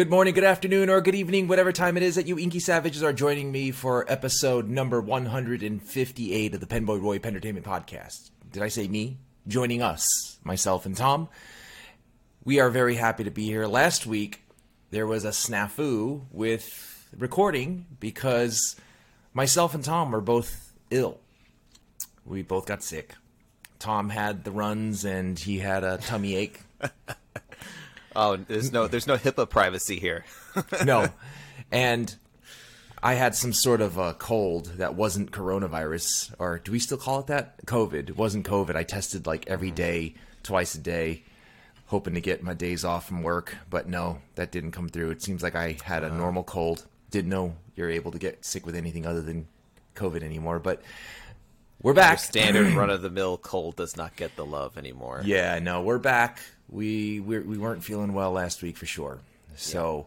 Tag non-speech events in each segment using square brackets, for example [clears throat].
Good morning, good afternoon, or good evening, whatever time it is that you inky savages are joining me for episode number 158 of the Penboy Roy Pentertainment Podcast. Did I say me? Joining us, myself and Tom. We are very happy to be here. Last week, there was a snafu with recording because myself and Tom were both ill. We both got sick. Tom had the runs and he had a tummy ache. [laughs] Oh, there's no there's no HIPAA privacy here. [laughs] no. And I had some sort of a cold that wasn't coronavirus, or do we still call it that? COVID. It wasn't COVID. I tested like every day, twice a day, hoping to get my days off from work, but no, that didn't come through. It seems like I had a uh. normal cold. Didn't know you're able to get sick with anything other than COVID anymore, but we're Your back. standard [clears throat] run of the mill cold does not get the love anymore. Yeah, no, we're back. We we're, we weren't feeling well last week for sure. So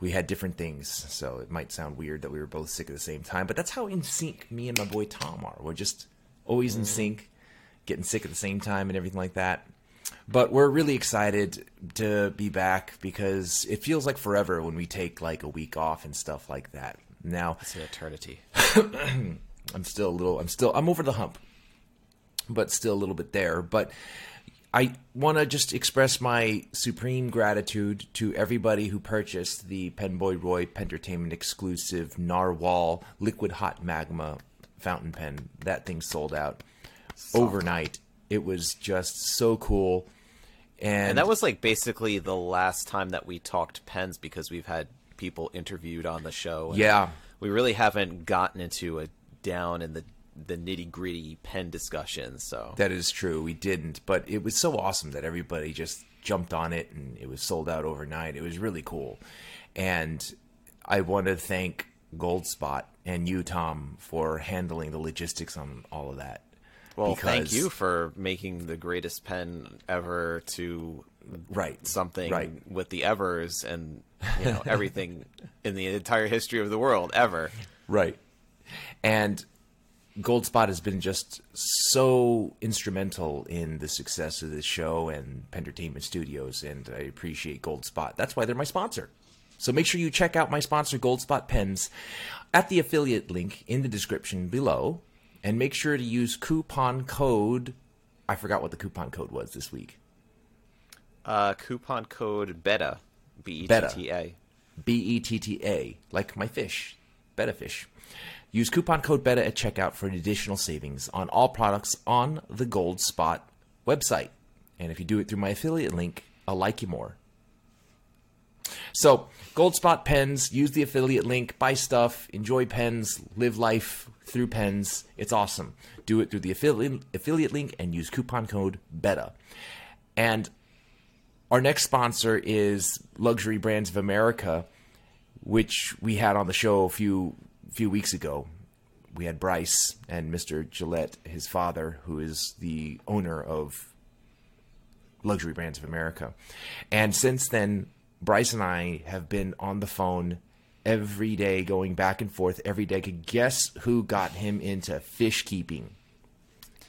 we had different things. So it might sound weird that we were both sick at the same time, but that's how in sync me and my boy Tom are. We're just always in mm-hmm. sync, getting sick at the same time and everything like that. But we're really excited to be back because it feels like forever when we take like a week off and stuff like that. Now, It's an eternity. [coughs] I'm still a little I'm still I'm over the hump. But still a little bit there, but I want to just express my supreme gratitude to everybody who purchased the Penboy Roy Pentertainment exclusive Narwhal liquid hot magma fountain pen. That thing sold out overnight. It was just so cool. And, And that was like basically the last time that we talked pens because we've had people interviewed on the show. and Yeah. We really haven't gotten into a down in the the nitty gritty pen discussion. So That is true. We didn't, but it was so awesome that everybody just jumped on it and it was sold out overnight. It was really cool. And I want to thank Goldspot and you, Tom, for handling the logistics on all of that. well, thank you for making the greatest pen ever to write something Right. with the Evers and you know everything [laughs] in the entire history of the world ever. Right. And Goldspot has been just so instrumental in the success of this show and Pentertainment Studios, and I appreciate Goldspot. That's why they're my sponsor. So make sure you check out my sponsor, Goldspot Pens, at the affiliate link in the description below, and make sure to use coupon code. I forgot what the coupon code was this week. Uh, coupon code BETTA, B E T Beta. T A. B E T T A, like my fish, Betta Fish. Use coupon code BETTA at checkout for additional savings on all products on the Goldspot website. And if you do it through my affiliate link, I'll like you more. So, Goldspot pens, use the affiliate link, buy stuff, enjoy pens, live life through pens. It's awesome. Do it through the affiliate, affiliate link and use coupon code BETTA. And our next sponsor is Luxury Brands of America, which we had on the show a few few weeks ago. We had Bryce and Mr. Gillette, his father, who is the owner of Luxury Brands of America. And since then, Bryce and I have been on the phone every day, going back and forth every day. Could guess who got him into fish keeping?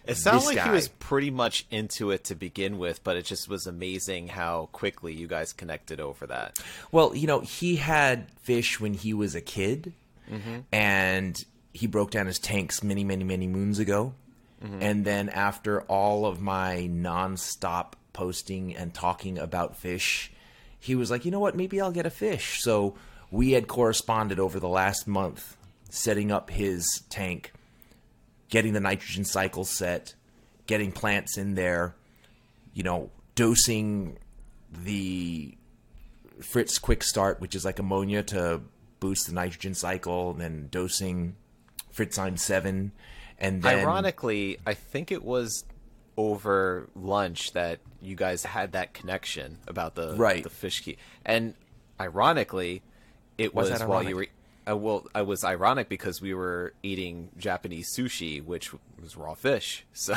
It sounds like guy. he was pretty much into it to begin with, but it just was amazing how quickly you guys connected over that. Well, you know, he had fish when he was a kid, Mm-hmm. and he broke down his tanks many, many, many moons ago. Mm-hmm. And then after all of my nonstop posting and talking about fish, he was like, you know what? Maybe I'll get a fish. So we had corresponded over the last month, setting up his tank, getting the nitrogen cycle set, getting plants in there, you know, dosing the Fritz Quick Start, which is like ammonia to boost the nitrogen cycle, and then dosing FritzZyme 7. And then. Ironically, I think it was over lunch that you guys had that connection about the Right. the fish key. And ironically, it Was was, while you were uh, well, I was ironic because we were eating Japanese sushi, which was raw fish. So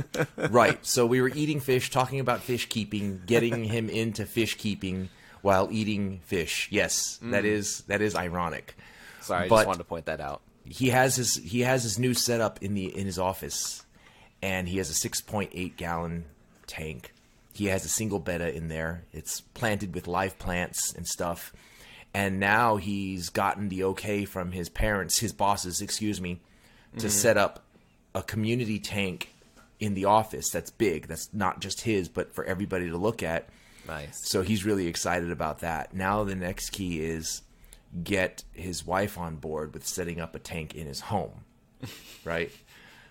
[laughs] right. So we were eating fish, talking about fish keeping, getting him into fish keeping while eating fish. Yes, that mm. is that is ironic. sorry, I But- just wanted to point that out. he has his he has his new setup in the in his office, and he has a six point eight gallon tank. He has a single betta in there. It's planted with live plants and stuff, and now he's gotten the okay from his parents, his bosses, excuse me, to mm-hmm. set up a community tank in the office that's big. That's not just his, but for everybody to look at. Nice. So he's really excited about that. Now the next key is get his wife on board with setting up a tank in his home. [laughs] right?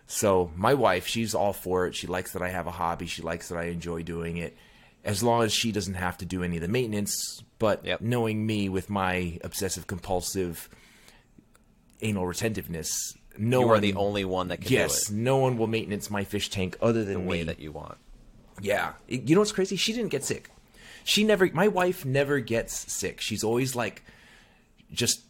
So my wife, she's all for it. She likes that I have a hobby. She likes that I enjoy doing it. As long as she doesn't have to do any of the maintenance, but Yep. knowing me with my obsessive compulsive anal retentiveness, no You one the only one that can yes, do it no one will maintenance my fish tank other than the way me. that you want. Yeah. You know what's crazy? She didn't get sick. She never my wife never gets sick. She's always like just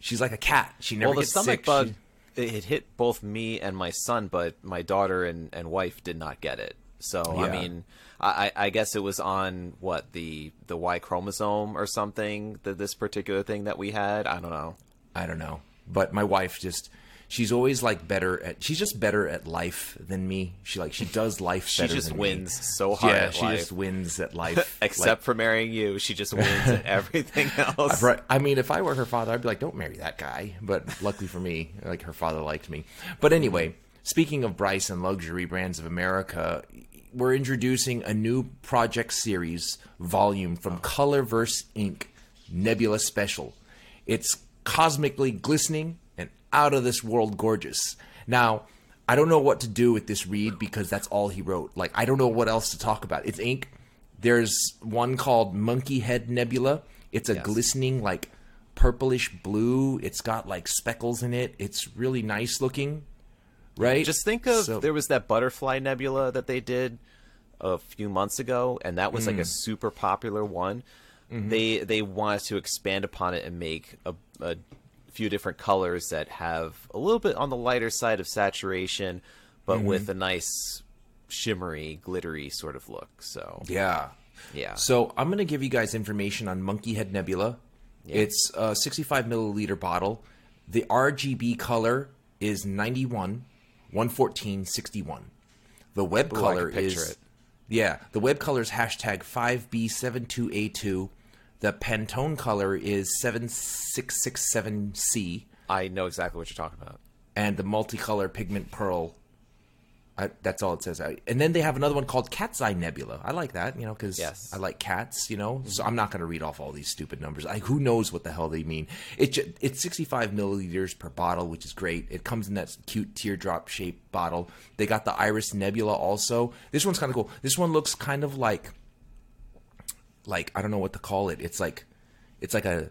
she's like a cat. She never Well, the gets stomach sick. bug, She- it hit both me and my son, but my daughter and, and wife did not get it. So I mean, I, I guess it was on what the the Y chromosome or something. that this particular thing that we had. I don't know. I don't know. But my wife just she's always like better at she's just better at life than me. She like she does life She better just than me. wins so hard. Yeah, she life. just wins at [laughs] life. Except for marrying you, she just wins at [laughs] everything else. Right. I mean, if I were her father, I'd be like, "Don't marry that guy." But luckily for me, like her father liked me. But anyway, speaking of Bryce and luxury brands of America, we're introducing a new project series volume from oh. Colorverse Ink Nebula Special. It's cosmically glistening out of this world gorgeous. Now, I don't know what to do with this read because that's all he wrote. Like, I don't know what else to talk about. It's ink. There's one called Monkeyhead Nebula. It's a Yes. glistening, like purplish blue. It's got like speckles in it. It's really nice looking, right? Just think of So- there was that butterfly nebula that they did a few months ago, and that was Mm. like a super popular one. Mm-hmm. They they wanted to expand upon it and make a, a few different colors that have a little bit on the lighter side of saturation, but Mm-hmm. with a nice shimmery, glittery sort of look. So Yeah. yeah, So I'm to give you guys information on Monkeyhead Nebula. Yeah. It's a 65 milliliter bottle. The RGB color is 91, 114, 61. The web Ooh, color is it. yeah. The web color is hashtag 5B72A2. The Pantone color is 7667C, I know exactly what you're talking about. and the multicolor pigment pearl. I, that's all it says. I, and then they have another one called Cat's Eye Nebula. I like that, you know, because Yes. I like cats, you know. So I'm not going to read off all these stupid numbers. Like, who knows what the hell they mean? It it's 65 milliliters per bottle, which is great. It comes in that cute teardrop shaped bottle. They got the Iris Nebula also. This one's kind of cool. This one looks kind of like, like I don't know what to call it. It's like, it's like a,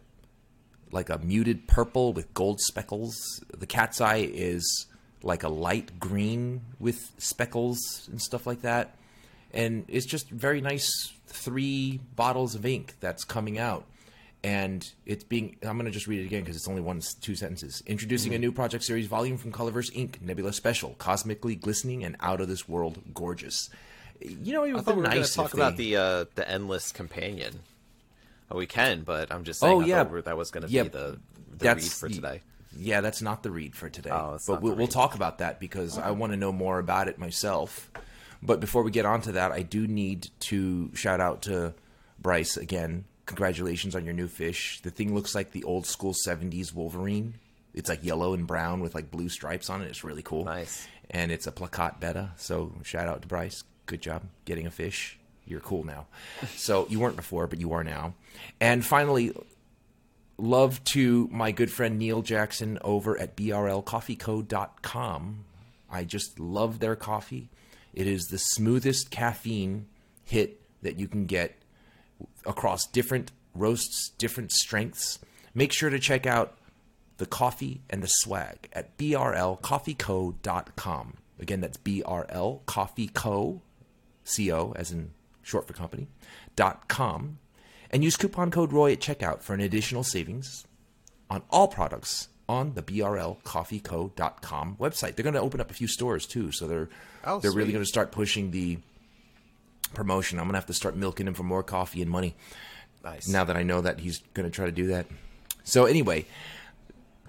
like a muted purple with gold speckles. The cat's eye is like a light green with speckles and stuff like that. And it's just very nice three bottles of ink that's coming out. And it's being, I'm going to just read it again because it's only one, two sentences. Introducing a mm-hmm. new project series volume from Colorverse Ink, Nebula Special, cosmically glistening and out of this world gorgeous. You know, I thought we were going to talk if about the uh, the endless companion. Oh, we can, but I'm just saying. Oh, yeah. that was going to Yeah, be the the read for today. Yeah, that's not the read for today. Oh, but we'll, we'll talk about that because I want to know more about it myself. But before we get on to that, I do need to shout out to Bryce again. Congratulations on your new fish. The thing looks like the old school 70s Wolverine. It's like yellow and brown with like blue stripes on it. It's really cool. Nice. And it's a plakat betta. So shout out to Bryce. Good job getting a fish. You're cool now. So you weren't before, but you are now. And finally, love to my good friend Neil Jackson over at brlcoffeeco.com. I just love their coffee. It is the smoothest caffeine hit that you can get across different roasts, different strengths. Make sure to check out the coffee and the swag at brlcoffeeco.com. Again, that's brlcoffeeco, co as in short for company, dot com, and use coupon code Roy at checkout for an additional savings on all products on the brlcoffeeco.com website. They're going to open up a few stores too, so they're Oh, they're really going to start pushing the promotion. I'm going to have to start milking him for more coffee and money Nice. now that I know that he's going to try to do that. So anyway,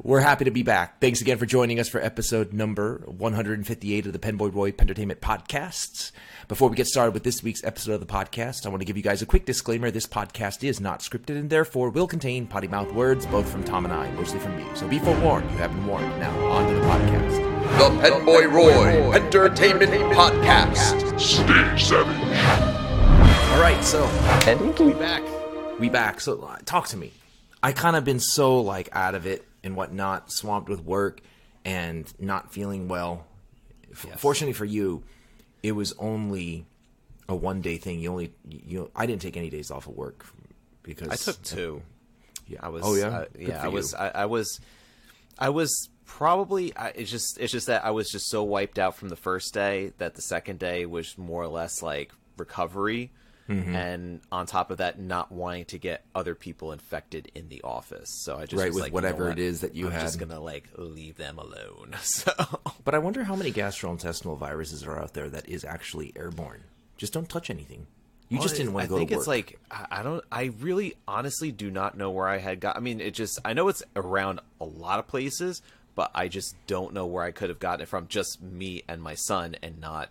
We're happy to be back. Thanks again for joining us for episode number 158 of the Penboy Roy Pentertainment Podcasts. Before we get started with this week's episode of the podcast, I want to give you guys a quick disclaimer. This podcast is not scripted and therefore will contain potty mouth words, both from Tom and I, mostly from me. So be forewarned, you have been warned. Now, on to the podcast. The Penboy Roy Pentertainment Podcast. Stay savage. All right, so We back. we back. So uh, talk to me. I kind of been so like out of it and whatnot, swamped with work and not feeling well. Yes. Fortunately for you, it was only a one day thing. You only you. I didn't take any days off of work because I took two. Yeah. I was. Oh, yeah? uh, yeah. I was. I, I was. I was probably. I, it's just. It's just that I was just so wiped out from the first day that the second day was more or less like recovery, Mm-hmm. and on top of that, not wanting to get other people infected in the office. So I just Right, was with like, you know whatever what? it is that you I'm just gonna like leave them alone. [laughs] So But I wonder how many gastrointestinal viruses are out there that is actually airborne. Just don't touch anything. You just didn't want I to go think to work. it's like I I don't. I really, honestly, do not know where I had got. I mean, it just. I know it's around a lot of places, but I just don't know where I could have gotten it from. Just me and my son, and not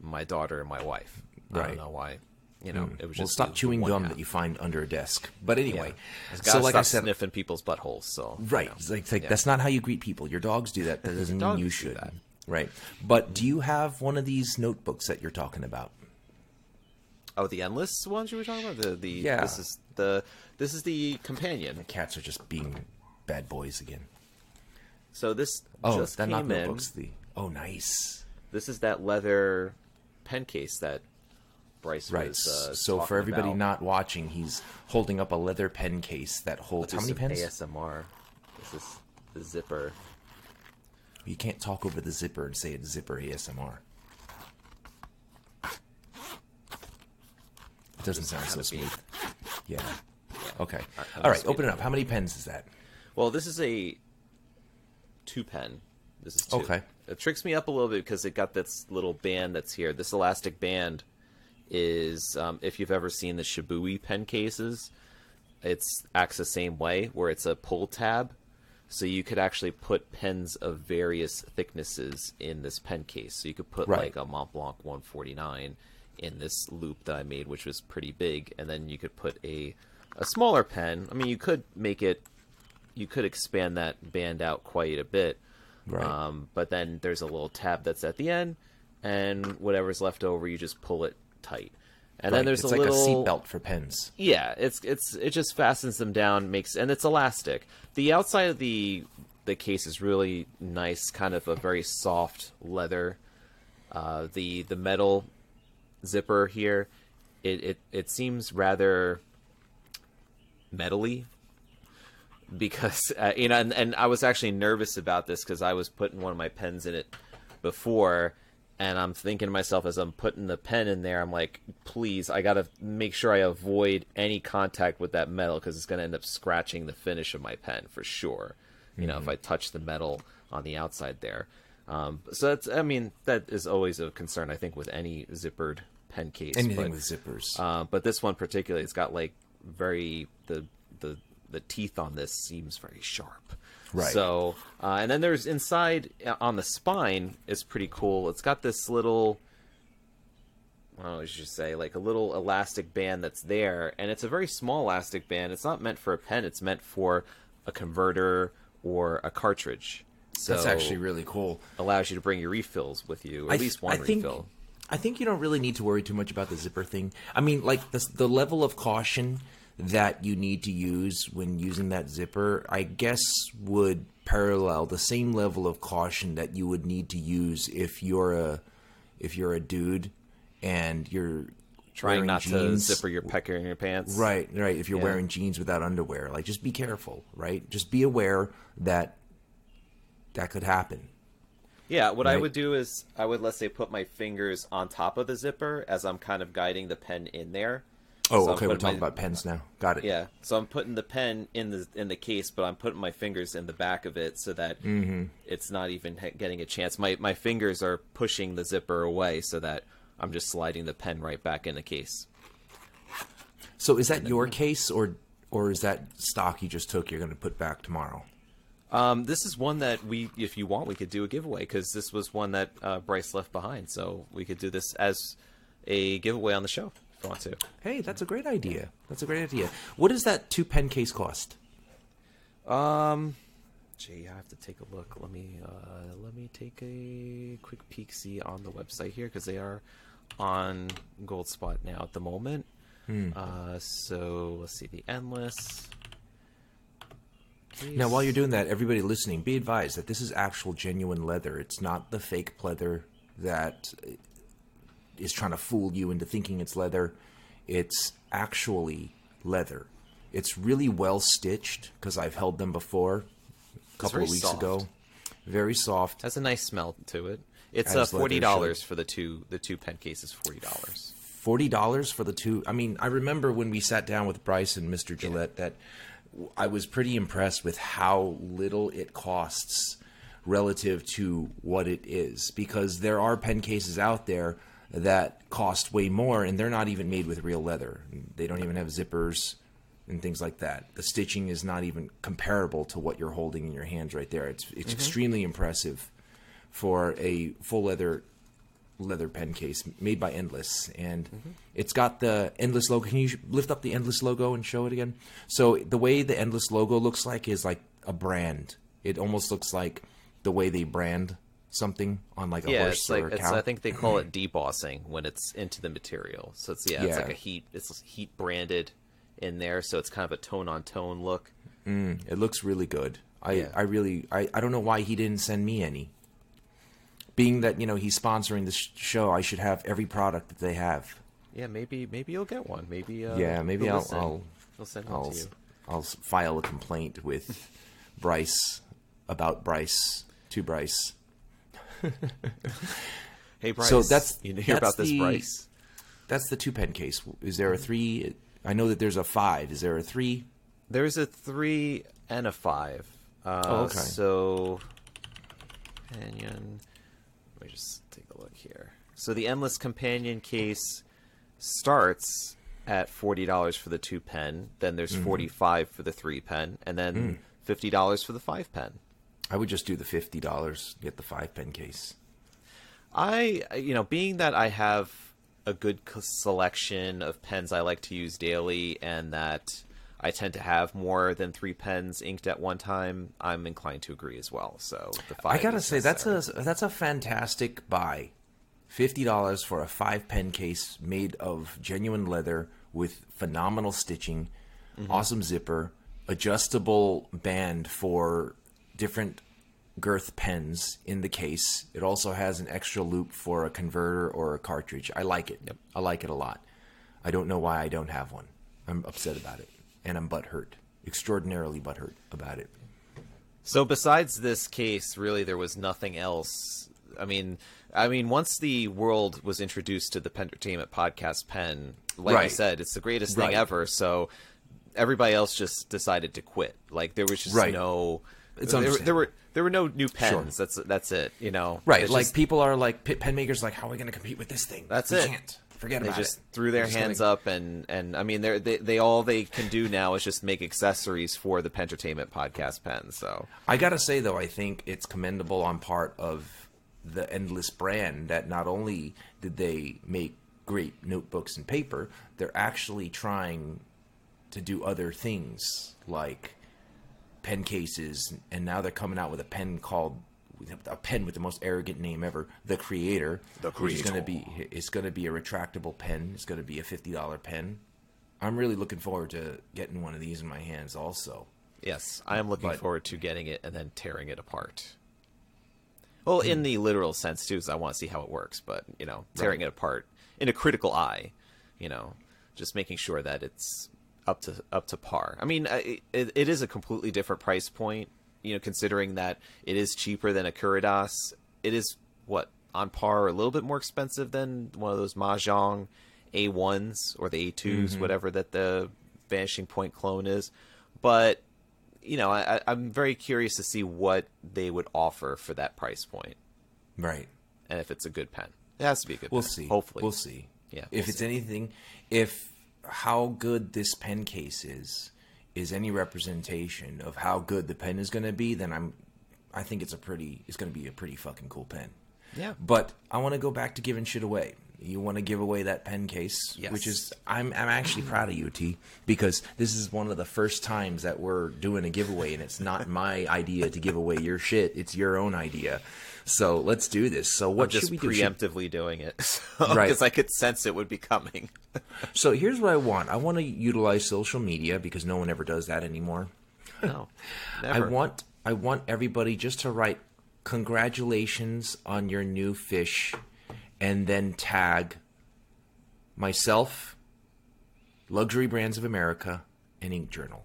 my daughter and my wife. I don't know why. You know, hmm. it was well, just stop the- the chewing gum half. that you find under a desk. But anyway, Yeah. so like I said, sniffing people's buttholes. So you Right. know. Like, like Yeah. that's not how you greet people. Your dogs do that. That [laughs] doesn't mean you should. Right. But do you have one of these notebooks that you're talking about? Oh, the endless ones you were talking about. The the Yeah. This is the this is the companion. Cats are just being bad boys again. So this Oh, just that not came in. notebooks. The oh, nice. This is that leather pen case that Bryce Right. was. Uh, so for everybody about. not watching, he's holding up a leather pen case that holds how many pens? ASMR. This is the zipper. You can't talk over the zipper and say it's zipper ASMR. It doesn't sound so smooth. Yeah. Okay. I'm All right. Open it up. How many pens is that? Well, this is a two pen. This is two. Okay. It tricks me up a little bit because it got this little band that's here. This elastic band is, um, if you've ever seen the Shibui pen cases, it's acts the same way, where it's a pull tab. So you could actually put pens of various thicknesses in this pen case. So you could put Right. like a Montblanc 149 in this loop that I made, which was pretty big, and then you could put a a smaller pen. I mean, you could make it you could expand that band out quite a bit. Right. Um, but then there's a little tab that's at the end, and whatever's left over, you just pull it tight. And then there's it's a like little a seatbelt for pens. yeah, it's it's it just fastens them down, makes and it's elastic. The outside of the the case is really nice, kind of a very soft leather. Uh, the the metal zipper here, it it, it seems rather metally because [laughs] uh, you know, and, and I was actually nervous about this because I was putting one of my pens in it before, and I'm thinking to myself as I'm putting the pen in there, I'm like, please, I gotta make sure I avoid any contact with that metal because it's gonna end up scratching the finish of my pen for sure. You know, if I touch the metal on the outside there. Um, so that's, I mean, that is always a concern, I think, with any zippered pen case. Anything but- with zippers. uh, but this one particularly, it's got like very the the the teeth on this seems very sharp. Right. So, uh, and then there's inside uh, on the spine is pretty cool. It's got this little. Well, I should say like a little elastic band that's there, and it's a very small elastic band. It's not meant for a pen. It's meant for a converter or a cartridge. So That's actually really cool. allows you to bring your refills with you, or at th- least one I think, refill. I think you don't really need to worry too much about the zipper thing. I mean, like the the level of caution that you need to use when using that zipper, I guess would parallel the same level of caution that you would need to use if you're a if you're a dude and you're Trying not to jeans. zipper your pecker in your pants. Right, right. If you're Yeah. wearing jeans without underwear, like just be careful, right? Just be aware that that could happen. Yeah, what I would do is I would let's say put my fingers on top of the zipper as I'm kind of guiding the pen in there. Oh, So okay. We're talking my- about pens now. Got it. Yeah, so I'm putting the pen in the in the case, but I'm putting my fingers in the back of it so that Mm-hmm. it's not even getting a chance. My my fingers are pushing the zipper away so that I'm just sliding the pen right back in the case. So is that your case, or or is that stock you just took? You're going to put back tomorrow? Um, this is one that we, if you want, we could do a giveaway because this was one that uh, Bryce left behind. So we could do this as a giveaway on the show if you want to. Hey, that's a great idea. That's a great idea. What does that two pen case cost? Um, gee, I have to take a look. Let me uh, let me take a quick peek see on the website here because they are on Goldspot now at the moment. Uh, so let's see the endless. Now, while you're doing that, everybody listening, be advised that this is actual genuine leather. It's not the fake leather that is trying to fool you into thinking it's leather. It's actually leather. It's really well stitched because I've held them before a couple very of weeks soft. ago. Very soft. has a nice smell to it. It's uh, forty dollars for the two the two pen cases. Forty dollars. forty dollars for the two. I mean, I remember when we sat down with Bryce and Mr. Gillette that I was pretty impressed with how little it costs relative to what it is because there are pen cases out there that cost way more and they're not even made with real leather. They don't even have zippers and things like that. The stitching is not even comparable to what you're holding in your hands right there. It's it's extremely impressive for a full leather leather pen case made by Endless, and mm-hmm. it's got the Endless logo. Can you lift up the Endless logo and show it again? So the way the Endless logo looks like is like a brand. It almost looks like the way they brand something on like a Yeah, horse it's or like a it's, cow. I think they call it [clears throat] debossing when it's into the material. So it's yeah, it's like a heat. It's heat branded in there, so it's kind of a tone on tone look. it looks really good. I Yeah. I really I, I don't know why he didn't send me any. Being that you know he's sponsoring this show, I should have every product that they have. Yeah, maybe maybe you'll get one. Maybe uh, Yeah, maybe I'll listen. I'll He'll send one I'll to you. I'll file a complaint with [laughs] Bryce about Bryce to Bryce. [laughs] Hey Bryce, So that's- you hear that's about this, the- Bryce? That's the two pen case. Is there a three? I know that there's a five. Is there a three? There's a three and a five. Uh, Oh, okay. So, companion. Let me just take a look here. So the endless companion case starts at forty dollars for the two pen. Then there's Mm-hmm. forty five for the three pen, and then Mm. fifty dollars for the five pen. I would just do the fifty dollars. Get the five pen case. I, you know, being that I have a good selection of pens I like to use daily, and that I tend to have more than three pens inked at one time, I'm inclined to agree as well. So the five. I gotta say that's a that's a fantastic buy. Fifty dollars for a five pen case made of genuine leather with phenomenal stitching, Mm-hmm. awesome zipper, adjustable band for different girth pens in the case. It also has an extra loop for a converter or a cartridge. I like it. I like it a lot. I don't know why I don't have one. I'm upset about it, and I'm butthurt, extraordinarily butthurt about it. So besides this case, really, there was nothing else. I mean, I mean, once the world was introduced to the Pentertainment podcast pen, like Right. said, it's the greatest Right. thing ever. So everybody else just decided to quit. Like there was just Right. no. It's there, there were there were no new pens. That's that's it. You know, Right, It's like just- people are like pen makers. Like, how are we going to compete with this thing? That's we it. Can't forget they about just it. threw their hands gonna- up and and I mean they're, they they all they can do now is just make accessories for the Pentertainment podcast pen. So I gotta say though, I think it's commendable on part of the Endless brand that not only did they make great notebooks and paper, they're actually trying to do other things like pen cases, and now they're coming out with a pen called a pen with the most arrogant name ever, the Creator. The Which is going to be it's going to be a retractable pen. It's going to be a fifty dollar pen. I'm really looking forward to getting one of these in my hands. Also, Yes, I am looking But- forward to getting it and then tearing it apart. Well, in hmm. the literal sense too, because I want to see how it works. But you know, tearing Right. it apart in a critical eye, you know, just making sure that it's up to up to par. I mean, it, it is a completely different price point. You know, considering that it is cheaper than a Kuridas, it is what on par or a little bit more expensive than one of those Mahjong A1s or the A2s, mm-hmm. whatever that the Vanishing Point clone is. But you know, I, I'm very curious to see what they would offer for that price point, right? and if it's a good pen. It has to be a good. We'll pen, see. Hopefully, we'll see. Yeah, if we'll it's see. anything, if how good this pen case is, is any representation of how good the pen is going to be, then I'm, I think it's a pretty, it's going to be a pretty fucking cool pen. Yeah. But I want to go back to giving shit away. You want to give away that pen case, Yes. which is I'm I'm actually proud of you, T, because this is one of the first times that we're doing a giveaway, and it's not my idea to give away your shit; it's your own idea. So let's do this. So what I'm just should we do? Preemptively doing it [laughs] Right. because I could sense it would be coming. [laughs] So here's what I want. I want to utilize social media because no one ever does that anymore. no, [laughs] never. I want I want everybody just to write congratulations on your new fish and then tag myself, Luxury Brands of America, and Ink Journal.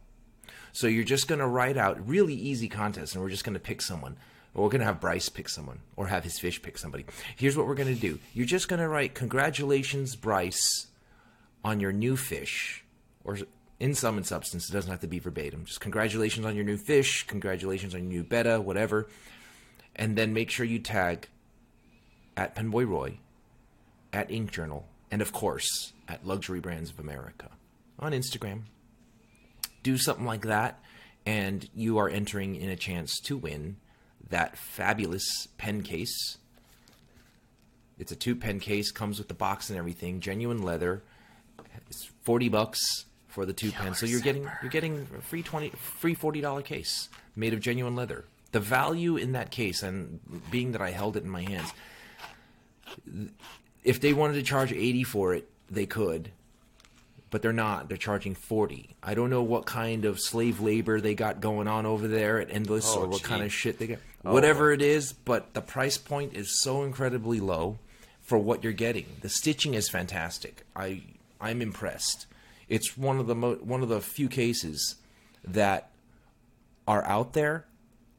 So you're just going to write out really easy contest and we're just going to pick someone. We're going to have Bryce pick someone or have his fish pick somebody. Here's what we're going to do. You're just going to write congratulations Bryce on your new fish or in sum and substance it doesn't have to be verbatim just congratulations on your new fish congratulations on your new betta whatever and then make sure you tag at penboy roy at ink journal and of course at luxury brands of america on instagram do something like that and you are entering in a chance to win that fabulous pen case. It's a two pen case comes with the box and everything genuine leather. It's 40 bucks for the two pens. So you're getting you're getting a free 20 free 40 dollar case made of genuine leather. The value in that case and being that i held it in my hands if they wanted to charge 80 for it they could but they're not. They're charging 40 i don't know what kind of slave labor they got going on over there at endless Oh, or what kind of shit they got Oh, whatever it is but the price point is so incredibly low for what you're getting the stitching is fantastic i i'm impressed it's one of the mo- one of the few cases that are out there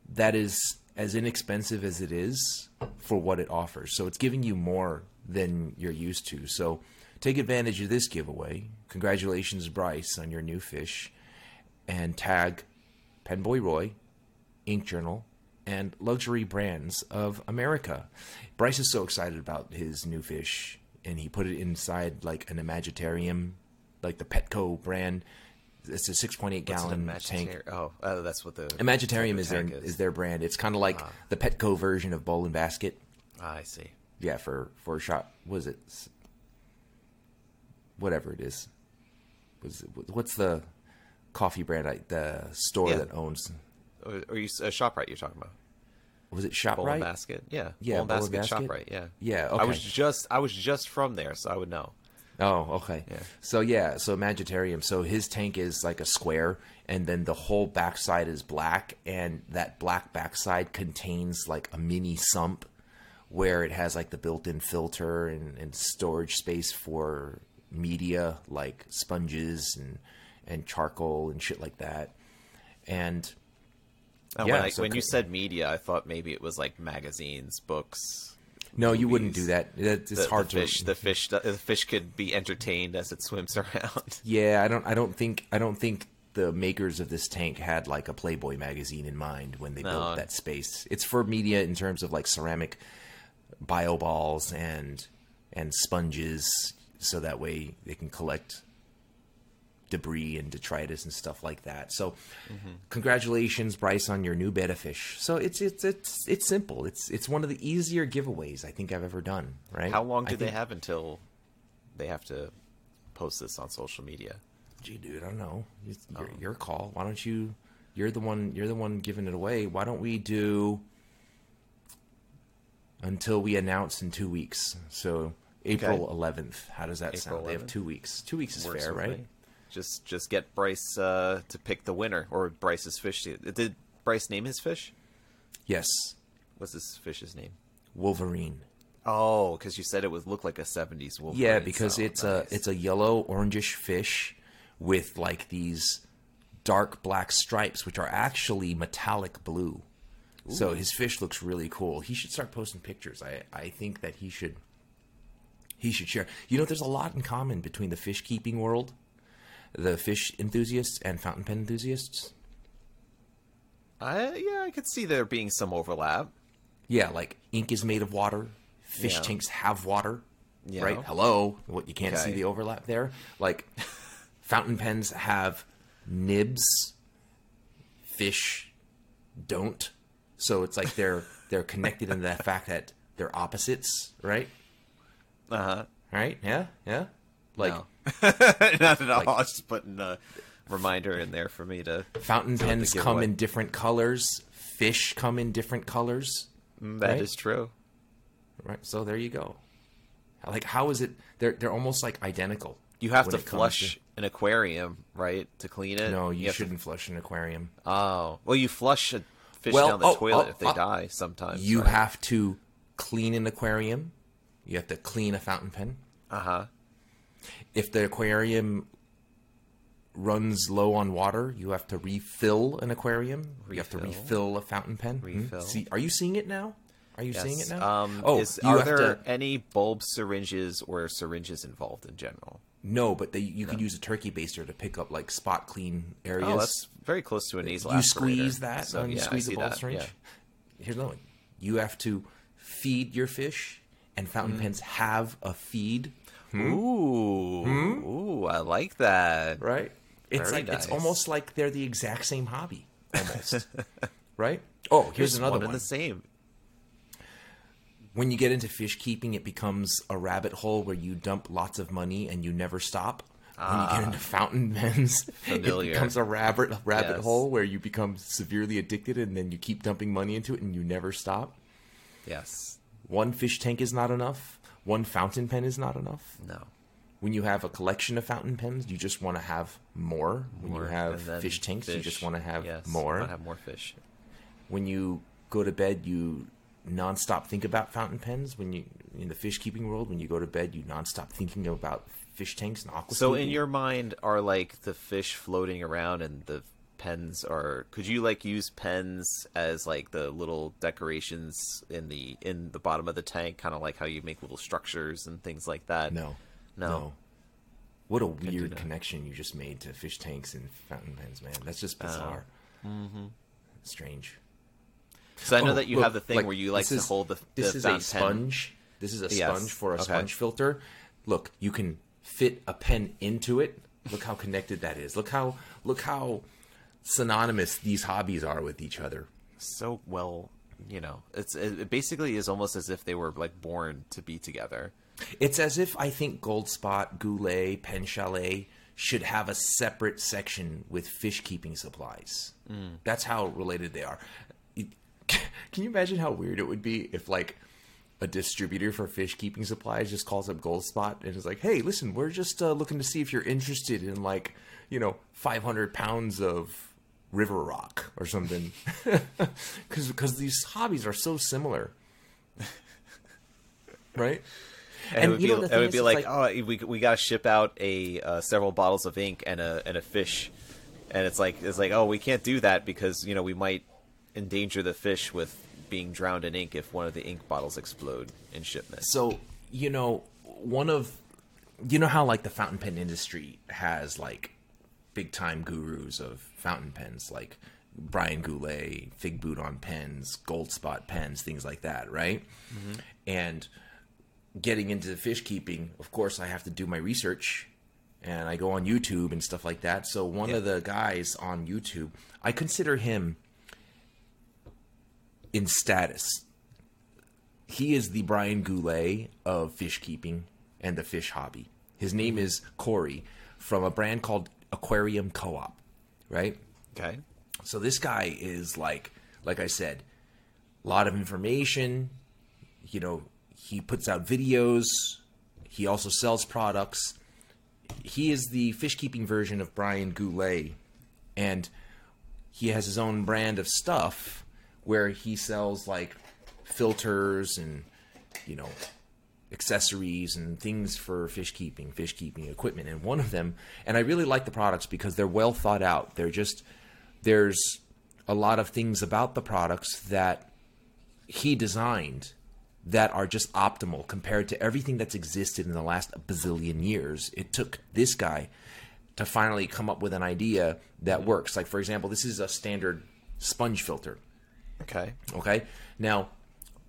that is as inexpensive as it is for what it offers. So it's giving you more than you're used to. So take advantage of this giveaway. Congratulations, Bryce, on your new fish. And tag Penboy Roy, Ink Journal, and Luxury Brands of America. Bryce is so excited about his new fish, and he put it inside like an Imagitarium, like the Petco brand. It's a 6.8 gallon tank. Oh, uh, that's what the Imagitarium is their tank is their brand. It's kind of like the Petco version of Bowl and Basket. Ah, I see. Yeah, for for a shot. Was it whatever it is? Was it, what's the coffee brand? I, the store Yeah. that owns Or, or you, uh, Shoprite you're talking about? was it Bowl and Shoprite? Basket. Yeah. Yeah, Bowl and Basket, Basket. Shoprite. Yeah. Yeah, I was just I was just from there, so I would know. Oh, okay. Yeah. So yeah, so Magitarium. So his tank is like a square, and then the whole backside is black, and that black backside contains like a mini sump, where it has like the built-in filter and, and storage space for media like sponges and and charcoal and shit like that. And And Yeah, when, I, so when you said media, I thought maybe it was like magazines, books. no, you wouldn't do that. It's The, hard the fish. to The fish. The fish could be entertained as it swims [laughs] around. Yeah, I don't. I don't think. I don't think the makers of this tank had like a Playboy magazine in mind when they No. built that space. It's for media in terms of like ceramic bio balls and and sponges, so that way they can collect debris and detritus and stuff like that. So, Mm-hmm. congratulations, Bryce, on your new betta fish. So it's it's it's it's simple. It's it's one of the easier giveaways I think I've ever done. Right? How long I do they think- have until they have to post this on social media? Gee, dude, I don't know. It's your, Oh. your call. Why don't you? You're the one. You're the one giving it away. Why don't we do until we announce in two weeks? So April 11th. How does that April sound? They have two weeks. Two weeks is Works fair, right? me. Just just get Bryce uh, to pick the winner or Bryce's fish. Did Bryce name his fish? Yes, What's his fish's name? Wolverine. Oh, because you said it would look like a '70s Wolverine. Yeah, because so it's nice. a it's a yellow orangish fish with like these dark black stripes, which are actually metallic blue. So his fish looks really cool. He should start posting pictures. I I think that he should he should share. You know, there's a lot in common between the fish keeping world, the fish enthusiasts, and fountain pen enthusiasts. I yeah, I could see there being some overlap. Yeah, like ink is made of water. Fish Yeah. tanks have water. Yeah. Right? Hello. What you can't see the overlap there? Like [laughs] fountain pens have nibs, fish don't. So it's like they're they're connected in the [laughs] fact that they're opposites, right? Uh huh. Right? Yeah, yeah. Like No. [laughs] Not at all. I was just putting a reminder in there for me to. fountain pens forget come what- in different colors. Fish come in different colors. That is Right? true. Right. So there you go. Like how is it? They're they're almost like identical. You have to it comes flush an aquarium, right, to clean it. No, you, have to- shouldn't flush an aquarium. Oh, well, you flush a fish Well, down the oh, toilet oh, if they uh, die sometimes. You right? have to clean an aquarium. You have to clean a fountain pen. Uh huh. If the aquarium runs low on water, you have to refill an aquarium. You have to Refill? refill a fountain pen. Hmm? Refill. See, are you seeing it now? Are you seeing it now? Um, oh, is, are there to. any bulb syringes or syringes involved in general? No, but they, you could use a turkey baster to pick up like spot clean areas. Oh, that's very close to a nasal you squeeze that So, you yeah, I the see that, syringe. yeah. Here's another one. You have to feed your fish, and fountain Mm. pens have a feed. Ooh, ooh, I like that. Right? It's Very like it's almost like they're the exact same hobby, almost. [laughs] right? Oh, here's another one one. the same. When you get into fish keeping, it becomes a rabbit hole where you dump lots of money and you never stop. When you get into fountain [laughs] pens, Ah. Familiar. it becomes a rabbit rabbit Yes. hole where you become severely addicted, and then you keep dumping money into it and you never stop. Yes. One fish tank is not enough. One fountain pen is not enough. No. When you have a collection of fountain pens, you just want to have more. When More, you have fish tanks, you just want to have yes, more. wanna have more fish. When you go to bed, you nonstop think about fountain pens. When you in the fish keeping world, when you go to bed, you nonstop thinking about fish tanks and aqua. So in your mind, are like the fish floating around and the pens are? Could you like use pens as like the little decorations in the in the bottom of the tank, kind of like how you make little structures and things like that? no, No. What a do weird connection you just made to fish tanks and fountain pens, man. That's just Oh. bizarre. Mm-hmm. Strange. So I know Oh, that you look, have the thing where you like to is- hold the, This the is a fountain pen. sponge. This is a Yes, sponge for a okay. sponge filter. Look, you can fit a pen into it. Look how connected that is. Look how look how synonymous these hobbies are with each other. So well, you know, it's it basically is almost as if they were like born to be together. It's as if I think Goldspot, Goulet, Pen Chalet should have a separate section with fish keeping supplies. That's how related they are. It- [laughs] Can you imagine how weird it would be if like a distributor for fish keeping supplies just calls up Goldspot and is like, "Hey, listen, we're just uh, looking to see if you're interested in like, you know, 500 pounds of river rock or something," [laughs] because because these hobbies are so similar, right? And, it would you be, know, it thing would is, be it's like, oh, we we got to ship out a uh, several bottles of ink and a and a fish, and it's like it's like, oh, we can't do that because you know we might endanger the fish with being drowned in ink if one of the ink bottles explode in shipment. So, you know, one of you know how like the fountain pen industry has like big time gurus of fountain pens like Brian Goulet, Figboot on pens, Goldspot pens, things like that, right? Mm-hmm. And getting into fish keeping, of course, I have to do my research and I go on YouTube and stuff like that. So one of the guys on YouTube, I consider him in status he is the Brian Goulet of fish keeping and the fish hobby. His name mm-hmm. is Corey from a brand called Aquarium Co-op, right? Okay. So this guy is like, like I said, a lot of information. You know, he puts out videos. He also sells products. He is the fish keeping version of Brian Goulet, and he has his own brand of stuff where he sells like filters and you know accessories and things for fish keeping, fish keeping equipment. And one of them, and I really like the products because they're well thought out. They're just there's a lot of things about the products that he designed that are just optimal compared to everything that's existed in the last bazillion years. It took this guy to finally come up with an idea that works. Like for example, this is a standard sponge filter. Okay. Okay. Now,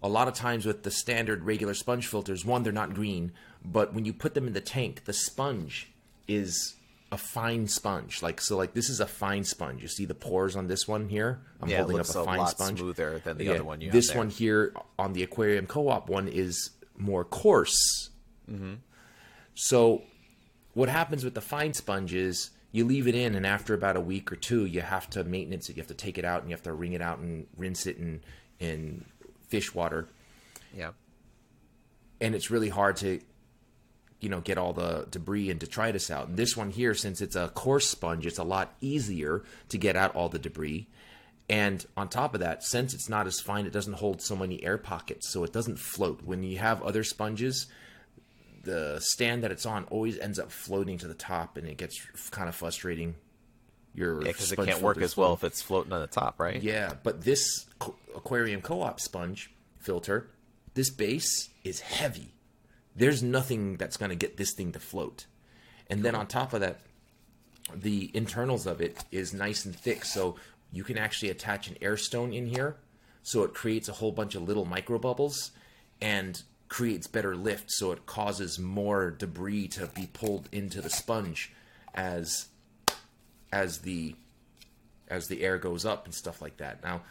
a lot of times with the standard regular sponge filters, one, they're not green, but when you put them in the tank, the sponge is a fine sponge. Like so, like this is a fine sponge. You see the pores on this one here. I'm Yeah, holding looks up a a fine lot sponge. smoother than the Yeah, other one you have This one here on the aquarium co-op one is more coarse. Mm-hmm. So, what happens with the fine sponge is you leave it in, and after about a week or two, you have to maintenance it. You have to take it out, and you have to wring it out and rinse it and in fish water Yeah. and it's really hard to you know get all the debris and detritus out. And this one here, since it's a coarse sponge, it's a lot easier to get out all the debris. And on top of that, since it's not as fine, it doesn't hold so many air pockets, so it doesn't float. When you have other sponges, the stand that it's on always ends up floating to the top, and it gets kind of frustrating. Your Yeah, because it can't work as well if it's floating on the top, right? Yeah, but this aquarium co-op sponge filter, this base is heavy. There's nothing that's going to get this thing to float. And then on top of that, the internals of it is nice and thick, so you can actually attach an air stone in here, so it creates a whole bunch of little micro bubbles and creates better lift, so it causes more debris to be pulled into the sponge as as the as the air goes up and stuff like that. Now,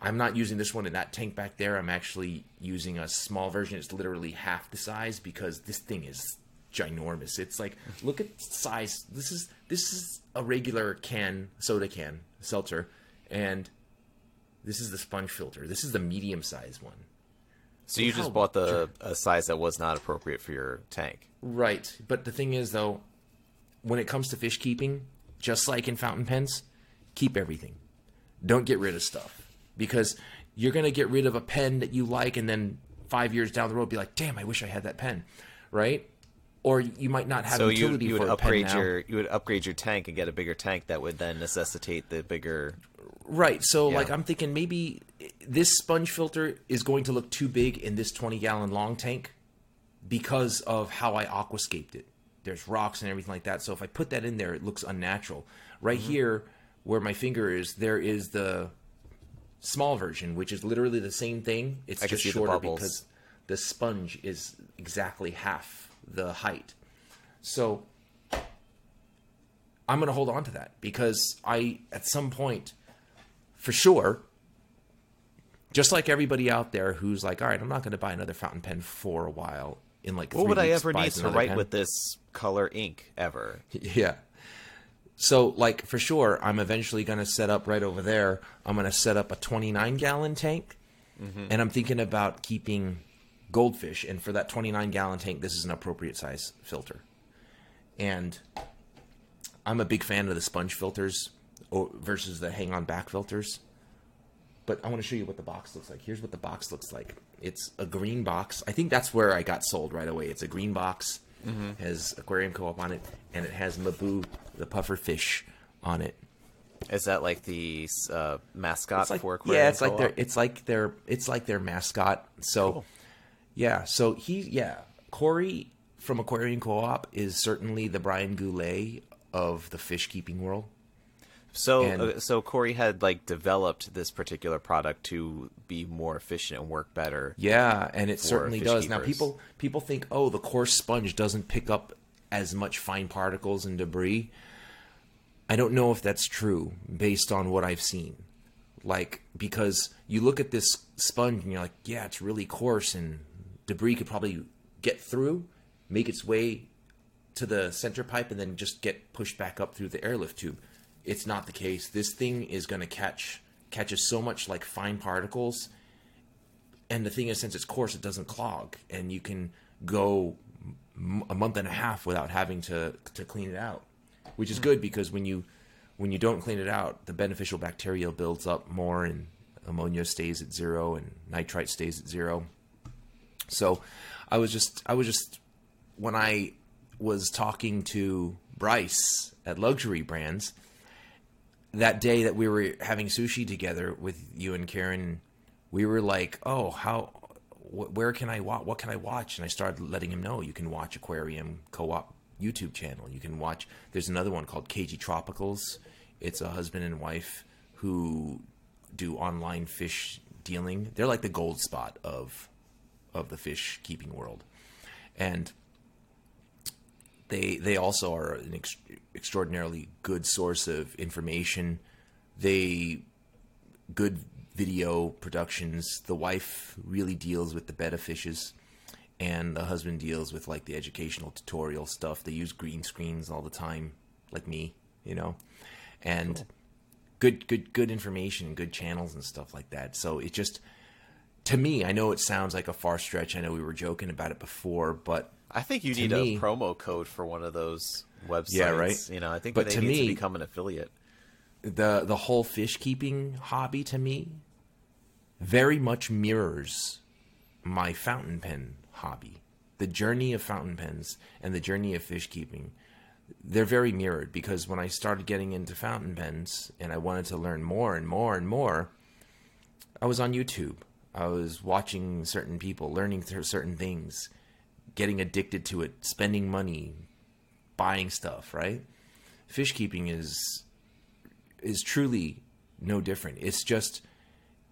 I'm not using this one in that tank back there. I'm actually using a small version. It's literally half the size because this thing is ginormous. It's like look at size. This is this is a regular can soda can seltzer, and this is the sponge filter. This is the medium size one. So you How- just bought the a size that was not appropriate for your tank. Right. But the thing is, though, when it comes to fish keeping, just like in fountain pens, keep everything. Don't get rid of stuff because you're going to get rid of a pen that you like and then five years down the road be like, damn, I wish I had that pen. Right. Or you might not have So you utility you would for a pen upgrade your you would upgrade your tank and get a bigger tank that would then necessitate the bigger. Right. So, Yeah. like, I'm thinking maybe this sponge filter is going to look too big in this 20 gallon long tank because of how I aquascaped it. There's rocks and everything like that. So, if I put that in there, it looks unnatural. Right Mm-hmm. here, where my finger is, there is the small version, which is literally the same thing. It's I just shorter because the sponge is exactly half the height. So, I'm going to hold on to that because I, at some point, for sure, just like everybody out there who's like, all right, I'm not going to buy another fountain pen for a while. In like, What would I ever need to write pen. with this color ink ever? [laughs] Yeah. So, like, for sure, I'm eventually going to set up right over there. I'm going to set up a 29 gallon tank, mm-hmm. and I'm thinking about keeping goldfish. And for that 29 gallon tank, this is an appropriate size filter. And I'm a big fan of the sponge filters versus the hang on back filters. But I want to show you what the box looks like. Here's what the box looks like. It's a green box. I think that's where I got sold right away. It's a green box, has aquarium co-op on it, and it has Mabu, the puffer fish, on it. Is that like the uh, mascot like, for Aquarium yeah, it's like their it's like their it's like their mascot. So, yeah. So he yeah Cory from Aquarium Co-op is certainly the Brian Goulet of the fish keeping world. So, And- uh, so Corey had like developed this particular product to be more efficient and work better. Yeah, and it certainly does. Now people people think, oh, the coarse sponge doesn't pick up as much fine particles and debris. I don't know if that's true based on what I've seen. Like because you look at this sponge and you're like, yeah, it's really coarse and debris could probably get through, make its way to the center pipe and then just get pushed back up through the airlift tube. It's not the case. This thing is going to catch catches so much like fine particles. And the thing is since it's coarse it doesn't clog. And you can go m- a month and a half without having to to clean it out which is hmm. good because when you when you don't clean it out the beneficial bacteria builds up more and ammonia stays at zero and nitrite stays at zero. So i was just i was just when i was talking to bryce at luxury brands that day that we were having sushi together with you and Karen, we were like, "Oh, how? Wh- where can I watch? What can I watch?" And I started letting him know you can watch Aquarium Co-op YouTube channel. You can watch. There's another one called KG Tropicals. It's a husband and wife who do online fish dealing. They're like the Goldspot of of the fish keeping world, and they they also are an ex- extraordinarily good source of information. They good video productions. The wife really deals with the betta fishes, and the husband deals with like the educational tutorial stuff. They use green screens all the time, like me, you know, and good good good information, good channels and stuff like that. So it just to me, I know it sounds like a far stretch. I know we were joking about it before, but I think you need me- a promo code for one of those websites. Yeah, right. You know, I think But they to need me- to become an affiliate. the the whole fish keeping hobby to me very much mirrors my fountain pen hobby. The journey of fountain pens and the journey of fish keeping, they're very mirrored because when I started getting into fountain pens and I wanted to learn more and more and more, I was on YouTube. I was watching certain people, learning through certain things, getting addicted to it, spending money, buying stuff, right? Fish keeping is is truly no different. It's just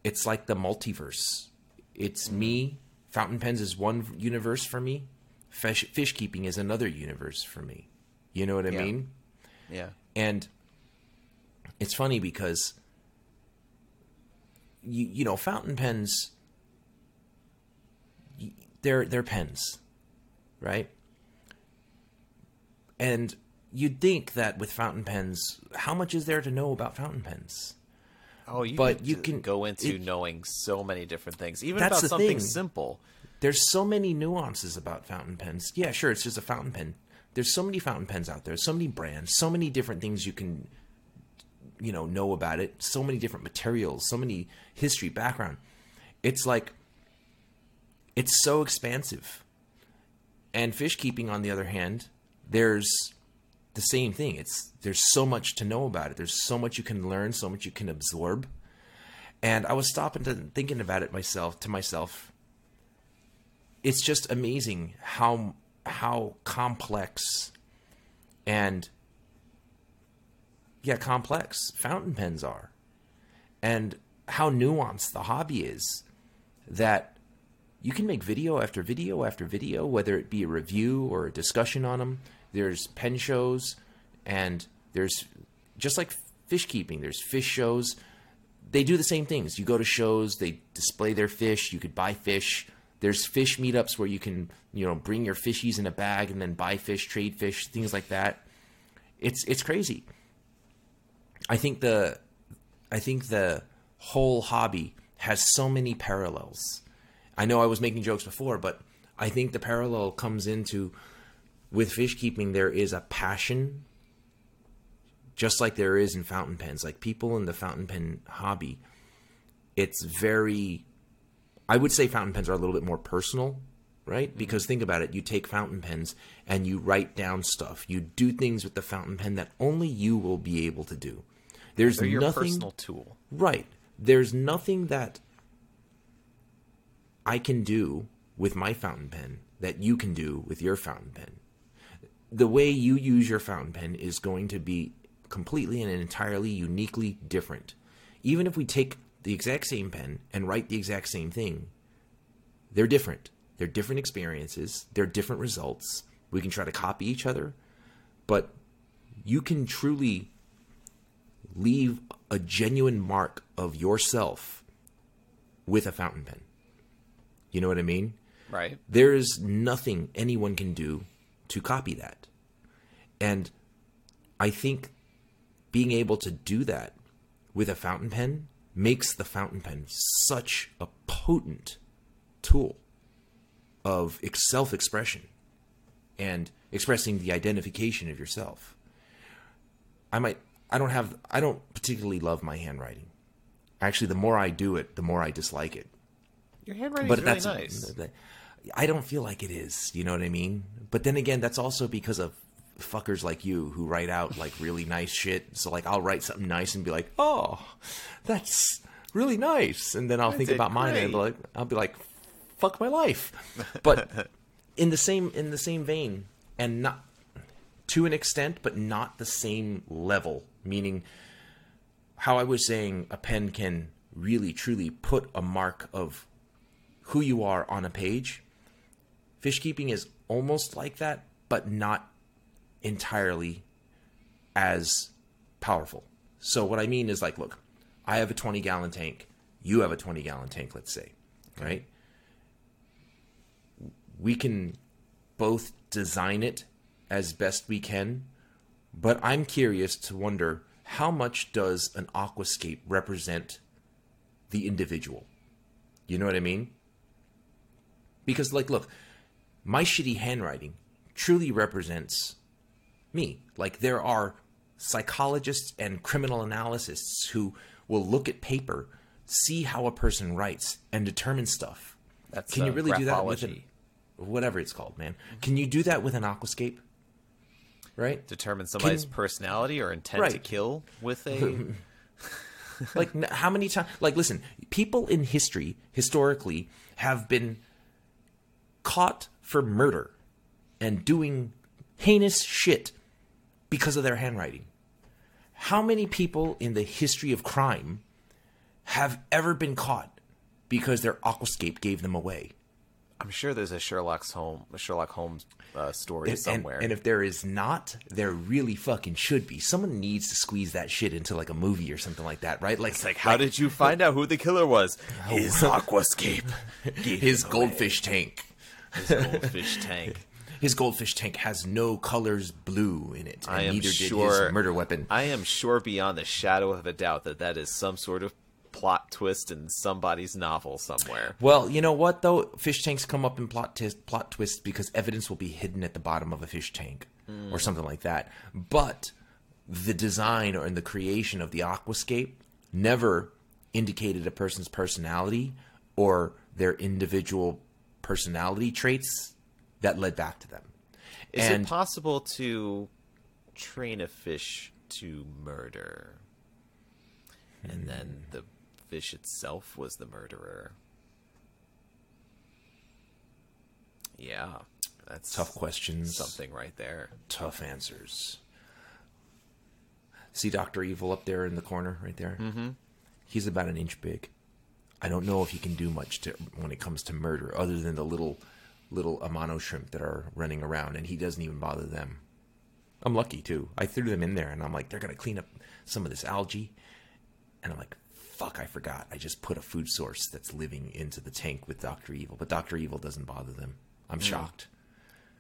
it's like the multiverse. It's me. Fountain pens is one universe for me. Fish fish keeping is another universe for me. You know what I Yeah. mean? Yeah. And it's funny because you you know fountain pens they're they're pens, right? And you'd think that with fountain pens, how much is there to know about fountain pens? Oh, you But you can- go into it- knowing so many different things, even about something thing. simple. There's so many nuances about fountain pens. Yeah, sure, it's just a fountain pen. There's so many fountain pens out there, so many brands, so many different things you can you know know about it, so many different materials, so many history, background. It's like it's so expansive. And fish keeping on the other hand, there's the same thing. It's there's so much to know about it. There's so much you can learn, so much you can absorb. And I was stopping to thinking about it myself to myself. It's just amazing how how complex and yeah, complex fountain pens are. And how nuanced the hobby is that you can make video after video after video, whether it be a review or a discussion on them. There's pen shows, and there's just like fish keeping. There's fish shows. They do the same things. You go to shows, they display their fish. You could buy fish. There's fish meetups where you can, you know, bring your fishies in a bag and then buy fish, trade fish, things like that. It's it's crazy. I think the I think the whole hobby has so many parallels. I know I was making jokes before, but I think the parallel comes into with fish keeping there is a passion just like there is in fountain pens. Like people in the fountain pen hobby, it's very I would say fountain pens are a little bit more personal, right? Mm-hmm. Because think about it, you take fountain pens and you write down stuff. You do things with the fountain pen that only you will be able to do. There's They're your nothing personal tool. Right. There's nothing that I can do with my fountain pen that you can do with your fountain pen. The way you use your fountain pen is going to be completely and entirely uniquely different. Even if we take the exact same pen and write the exact same thing, they're different. They're different experiences, they're different results. We can try to copy each other, but you can truly leave a genuine mark of yourself with a fountain pen. You know what I mean? Right. There is nothing anyone can do to copy that. And I think being able to do that with a fountain pen makes the fountain pen such a potent tool of self expression and expressing the identification of yourself. I might I don't have I don't particularly love my handwriting. Actually, the more I do it, the more I dislike it. Your handwriting But really that's nice. I don't feel like it is. You know what I mean? But then again, that's also because of fuckers like you who write out like really nice shit. So like I'll write something nice and be like, "Oh, that's really nice," and then I'll think about mine and I'll be like, I'll be like, "Fuck my life." But [laughs] in the same in the same vein, and not to an extent, but not the same level. Meaning, how I was saying, a pen can really truly put a mark of who you are on a page. Fish keeping is almost like that, but not entirely as powerful. So what I mean is like, look, I have a 20 gallon tank, you have a 20 gallon tank, let's say, right? We can both design it as best we can, but I'm curious to wonder how much does an aquascape represent the individual? You know what I mean? Because like look, my shitty handwriting truly represents me. Like there are psychologists and criminal analysts who will look at paper, see how a person writes, and determine stuff. That's Can you really do that with an, whatever it's called, man? Can you do that with an aquascape? Right? determine somebody's Can- personality or intent to kill with a [laughs] like how many times like listen people in history historically have been caught for murder and doing heinous shit because of their handwriting how many people in the history of crime have ever been caught because their aquascape gave them away I'm sure there's a Sherlock's home a Sherlock Holmes uh, story And- somewhere. And, and if there is not, there really fucking should be. Someone needs to squeeze that shit into like a movie or something like that, right? Like, it's like, how did you find out who the killer was? [laughs] his aquascape, [laughs] his goldfish tank. His goldfish [laughs] tank. His goldfish tank has no colors blue in it, and I am neither sure did his murder weapon. I am sure beyond the shadow of a doubt that that is some sort of plot twist in somebody's novel somewhere. well, you know what though? Fish tanks come up in plot tis- plot twists because evidence will be hidden at the bottom of a fish tank or hmm. something like that. But the design or in the creation of the aquascape never indicated a person's personality or their individual personality traits that led back to them. Is and it possible to train a fish to murder? And then the fish itself was the murderer. Yeah, that's tough questions, something right there. tough answers. See Doctor Evil up there in the corner, right there. Mm-hmm. He's about an inch big. I don't know if he can do much to when it comes to murder, other than the little, little amano shrimp that are running around, and he doesn't even bother them. I'm lucky too. I threw them in there, and I'm like, they're gonna clean up some of this algae, and I'm like, fuck, I forgot. I just put a food source that's living into the tank with Doctor Evil, but Doctor Evil doesn't bother them. I'm hmm. shocked.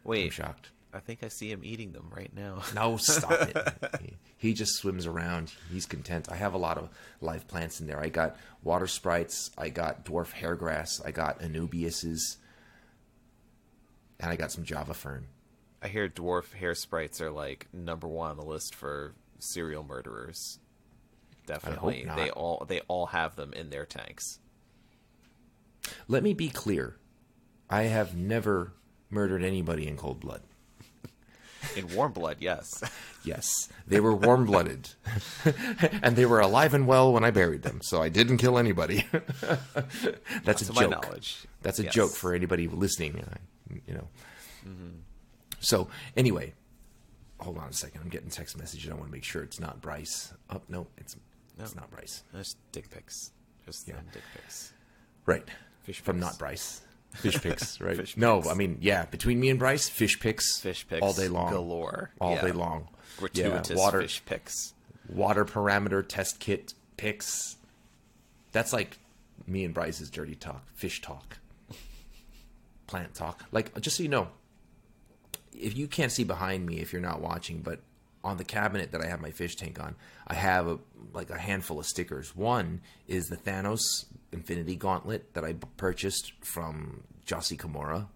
Wait, I'm shocked. I think I see him eating them right now. No, stop it. [laughs] He- He just swims around. He's content. I have a lot of live plants in there. I got water sprites. I got dwarf hairgrass. I got anubiuses. And I got some java fern. I hear dwarf hair sprites are like number one on the list for serial murderers. Definitely, they all they all have them in their tanks. Let me be clear. I have never murdered anybody in cold blood. In warm blood, yes. Yes, they were warm blooded. [laughs] and they were alive and well when I buried them. So I didn't kill anybody. [laughs] That's a to joke. knowledge. That's a Yes. joke for anybody listening. uh, You know. So anyway, hold on a second. I'm getting text message. and I want to make sure it's not Bryce. Oh no, it's it's not Bryce. Just dick pics. Just Yeah. dick pics. Right. Fish from pics. not Bryce. Fish picks, [laughs] right? Fish no, pics. I mean, yeah, between me and Bryce, fish picks, Fish picks all day long, galore. all Yeah. day long. Gratuitous yeah, water, fish picks, water parameter test kit picks. That's like me and Bryce's dirty talk, fish talk, plant talk. Like, just so you know, if you can't see behind me if you're not watching, but on the cabinet that I have my fish tank on, I have a, like a handful of stickers. One is the Thanos Infinity Gauntlet that I purchased from Josie Kimura.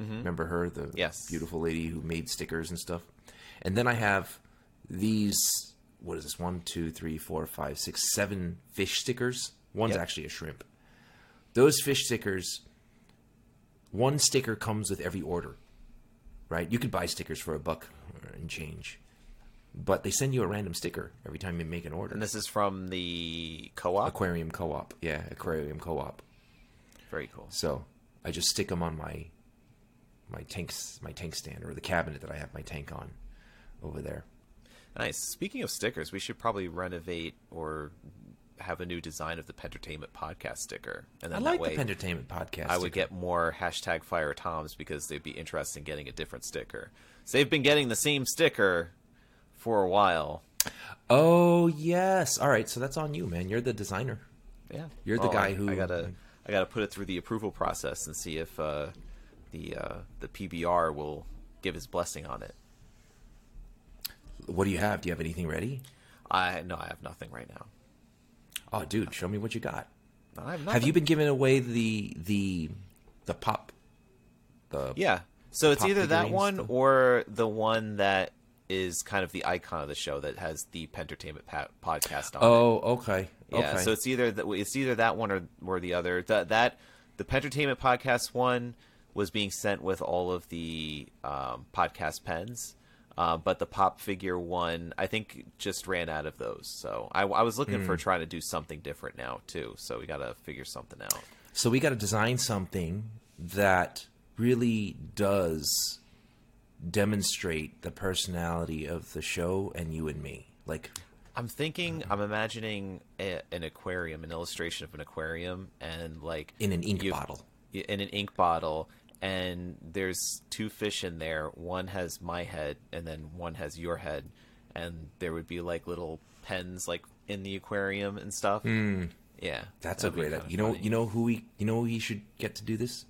Mm-hmm. Remember her, the Yes. beautiful lady who made stickers and stuff. And then I have these. What is this? One, two, three, four, five, six, seven fish stickers. One's Yep. actually a shrimp. Those fish stickers. One sticker comes with every order right? You could buy stickers for a buck and change, but they send you a random sticker every time you make an order. And this is from the co-op. aquarium co-op, yeah, aquarium co-op. Very cool. So I just stick them on my my tanks, my tank stand, or the cabinet that I have my tank on over there. Nice. Speaking of stickers, we should probably renovate or have a new design of the Pentertainment podcast sticker, and I like that way the Pentertainment podcast. I would sticker. get more hashtag Fire Toms because they'd be interested in getting a different sticker. So they've been getting the same sticker for a while. Oh yes. All right. So that's on you, man. You're the designer. Yeah, You're the guy I- who- I gotta I gotta put it through the approval process and see if uh, the uh, the PBR will give his blessing on it. What do you have? Do you have anything ready? I no, I have nothing right now. Oh, dude, show me what you got. I have, Have you been giving away the the the pop? The Yeah. So it's either that one or the one that is kind of the icon of the show that has the Pentertainment pa- podcast on it. Oh, okay. Yeah, okay. so it's either that it's either that one or or the other. That that the Pentertainment podcast one was being sent with all of the um, podcast pens, uh, but the pop figure one I think just ran out of those. So I, I was looking Hmm. for trying to do something different now too. So we got to figure something out. So we got to design something that really does demonstrate the personality of the show and you and me. Like, I'm thinking, I'm imagining a, an aquarium, an illustration of an aquarium, and like in an ink bottle. in an ink bottle and there's two fish in there one has my head and then one has your head and there would be like little pens like in the aquarium and stuff yeah Hmm. That's a great. idea. You know, funny. you know who we, you know, who we should get to do this.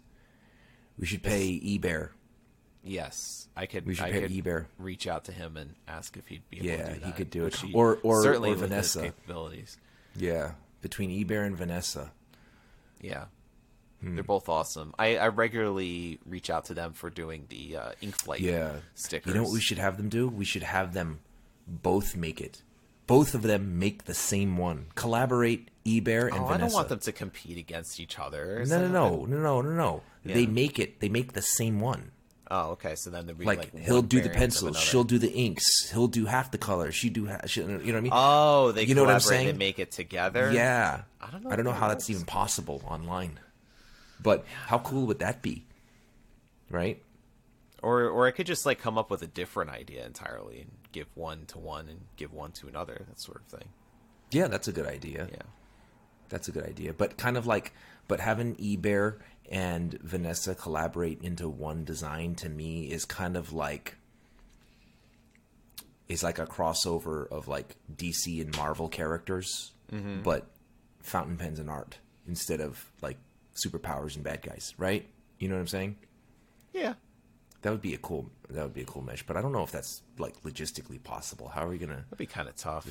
We should pay eBear. Yes i could We should I could Ebear. reach out to him and ask if he'd be able Yeah, to do he could do it. he Or- or- certainly or Vanessa. capabilities Yeah, between Eber and Vanessa. yeah Hmm. they're both awesome. I, I regularly reach out to them for doing the uh, ink flight Yeah. stickers. You know what we should have them do? We should have them both make it. Both of them make the same one. Collaborate Eber and Oh, Vanessa. I don't want them to compete against each other. No, no, no, no, no, no, no. They make it. They make the same one. Oh, okay. So then there'd Like, like, he'll do the pencils, she'll do the inks, he'll do half the color, she do half. She, you know what I mean? Oh, they You know what I'm collaborate, saying? They make it together. yeah. I don't know I don't know how that's even possible online. But how cool would that be? Right? Or or I could just like come up with a different idea entirely and give one to one and give one to another. That sort of thing. Yeah, that's a good idea. Yeah. That's a good idea. But kind of like, but having eBear and Vanessa collaborate into one design to me is kind of like, is like a crossover of like DC and Marvel characters, mm-hmm. but fountain pens and art instead of like superpowers and bad guys, right? You know what I'm saying? Yeah. That would be a cool. That would be a cool mesh, but I don't know if that's like logistically possible. How are we gonna? That'd be kind of tough.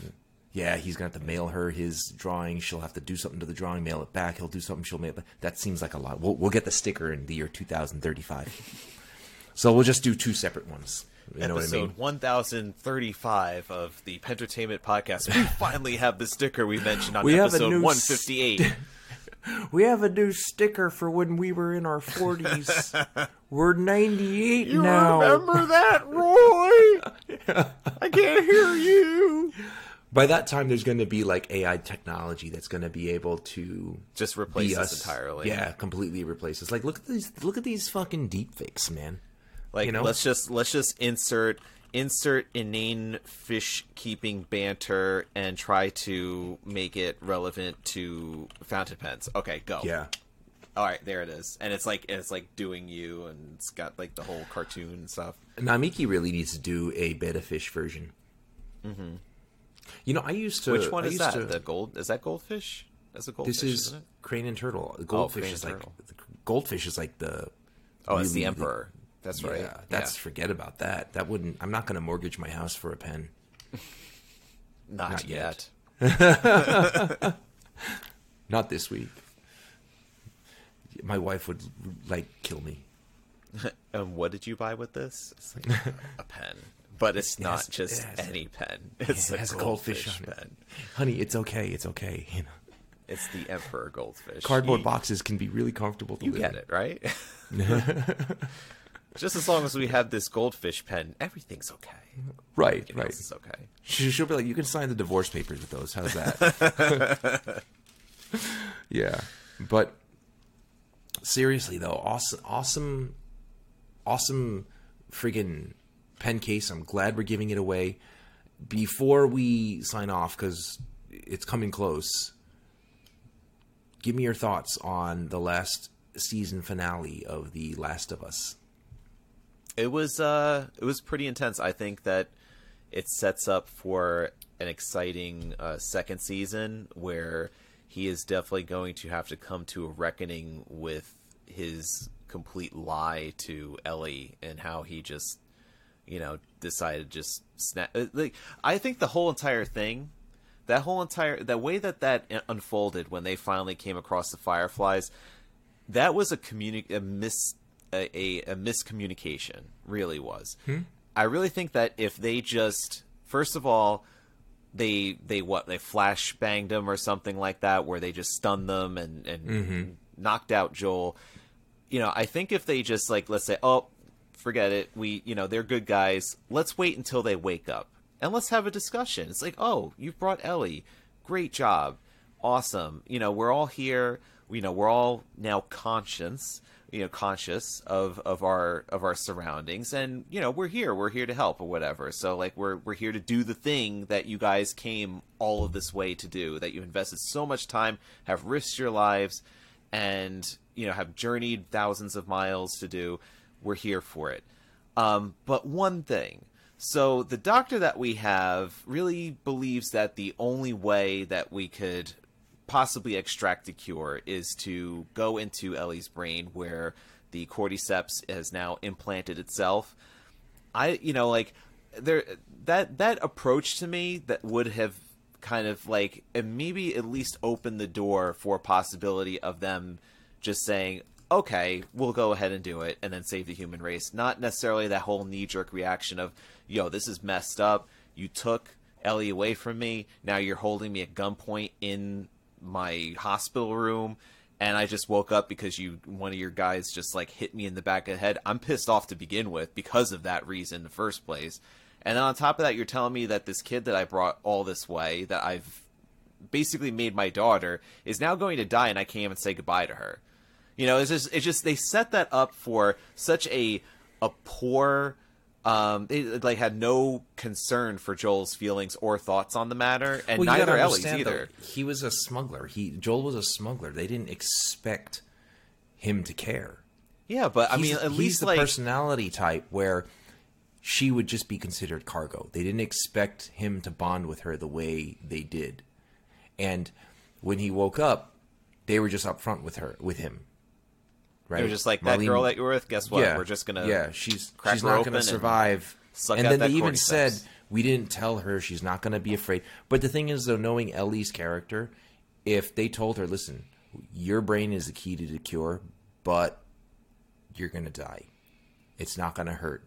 Yeah, he's gonna have to mail her his drawing. She'll have to do something to the drawing, mail it back. He'll do something. She'll mail it. Back. That seems like a lot. We'll, we'll get the sticker in the year 2035. so we'll just do two separate ones. You know what I Episode mean? 1035 of the Pentertainment podcast. We [laughs] finally have the sticker we mentioned on We episode new 158. [laughs] We have a new sticker for when we were in our 40s. [laughs] we're 98 now. You remember that, Roy? I can't hear you. By that time, there's going to be like AI technology that's going to be able to Just replace us entirely. Yeah, completely replace us. Like, look at these. Look at these fucking deep fakes, man. Like You know? let's just let's just insert insert inane fish keeping banter and try to make it relevant to fountain pens. Okay, go. Yeah. All right, there it is. And it's like it's like doing you and it's got like the whole cartoon and stuff. Namiki really needs to do a betta fish version. Mm-hmm. You know, I used to. Which one I is that? to- The gold is that goldfish? That's a goldfish, this is crane and turtle. The oh, goldfish crane is like the goldfish is like the. Oh, it's the emperor. That's right. Yeah, that's forget about that. That wouldn't. I'm not going to mortgage my house for a pen. [laughs] not, not yet. yet. [laughs] Not this week. My wife would like kill me. [laughs] And what did you buy with this? It's like a pen. But it's not has- just it has- any pen. [laughs] It's it a has goldfish, goldfish on it. pen. Honey, it's okay. It's okay. You know, It's the emperor goldfish. cardboard boxes can be really comfortable to You get in. it, right? [laughs] Just as long as we have this goldfish pen, everything's okay. Right, Everything right. is okay. She, she'll be like, you can sign the divorce papers with those. How's that? [laughs] yeah, but seriously though, awesome, awesome, awesome, friggin' pen case. I'm glad we're giving it away. Before we sign off, because it's coming close. give me your thoughts on the last season finale of The Last of Us. It was uh it was pretty intense. I think that it sets up for an exciting uh, second season where he is definitely going to have to come to a reckoning with his complete lie to Ellie and how he just you know decided just snap uh, like I think the whole entire thing that whole entire that way that that unfolded when they finally came across the fireflies that was a communi- a mis a, a, a miscommunication really was. I really think that if they just first of all they they what they flash banged them or something like that where they just stunned them and and knocked out joel. You know i think if they just like let's say oh forget it we you know they're good guys. Let's wait until they wake up and let's have a discussion. It's like oh you've brought ellie. Great job. Awesome. You know we're all here. You know we're all now conscious you know conscious of of our of our surroundings and you know we're here. We're here to help or whatever. So like we're we're here to do the thing that you guys came all of this way to do that you invested so much time have risked your lives and you know have journeyed thousands of miles to do we're here for it um, but one thing so the doctor that we have really believes that the only way that we could possibly extract a cure is to go into Ellie's brain where the cordyceps has now implanted itself. I you know like there that that approach to me that would have kind of like maybe at least opened the door for a possibility of them just saying okay we'll go ahead and do it and then save the human race not necessarily that whole knee jerk reaction of yo this is messed up you took Ellie away from me now you're holding me at gunpoint in my hospital room and I just woke up because you one of your guys just like hit me in the back of the head. I'm pissed off to begin with because of that reason in the first place. And then on top of that, you're telling me that this kid that I brought all this way, that I've basically made my daughter, is now going to die, and I can't even say goodbye to her. You know, it's just it's just they set that up for such a a poor. Um, they like had no concern for Joel's feelings or thoughts on the matter, and Well, neither Ellie's either. though, he was a smuggler. He Joel was a smuggler. They didn't expect him to care. Yeah, but I He's- mean, at least the like personality type where she would just be considered cargo. They didn't expect him to bond with her the way they did. And when he woke up, they were just upfront with her, with him. Right? They were just like that Marlene- girl that you were with. Guess what? yeah, We're just gonna yeah. She's she's not and to survive. suck and then they even said we didn't tell her she's not going to be afraid. But the thing is, though, knowing Ellie's character, if they told her, "Listen, your brain is the key to the cure, but you're going to die. It's not going to hurt."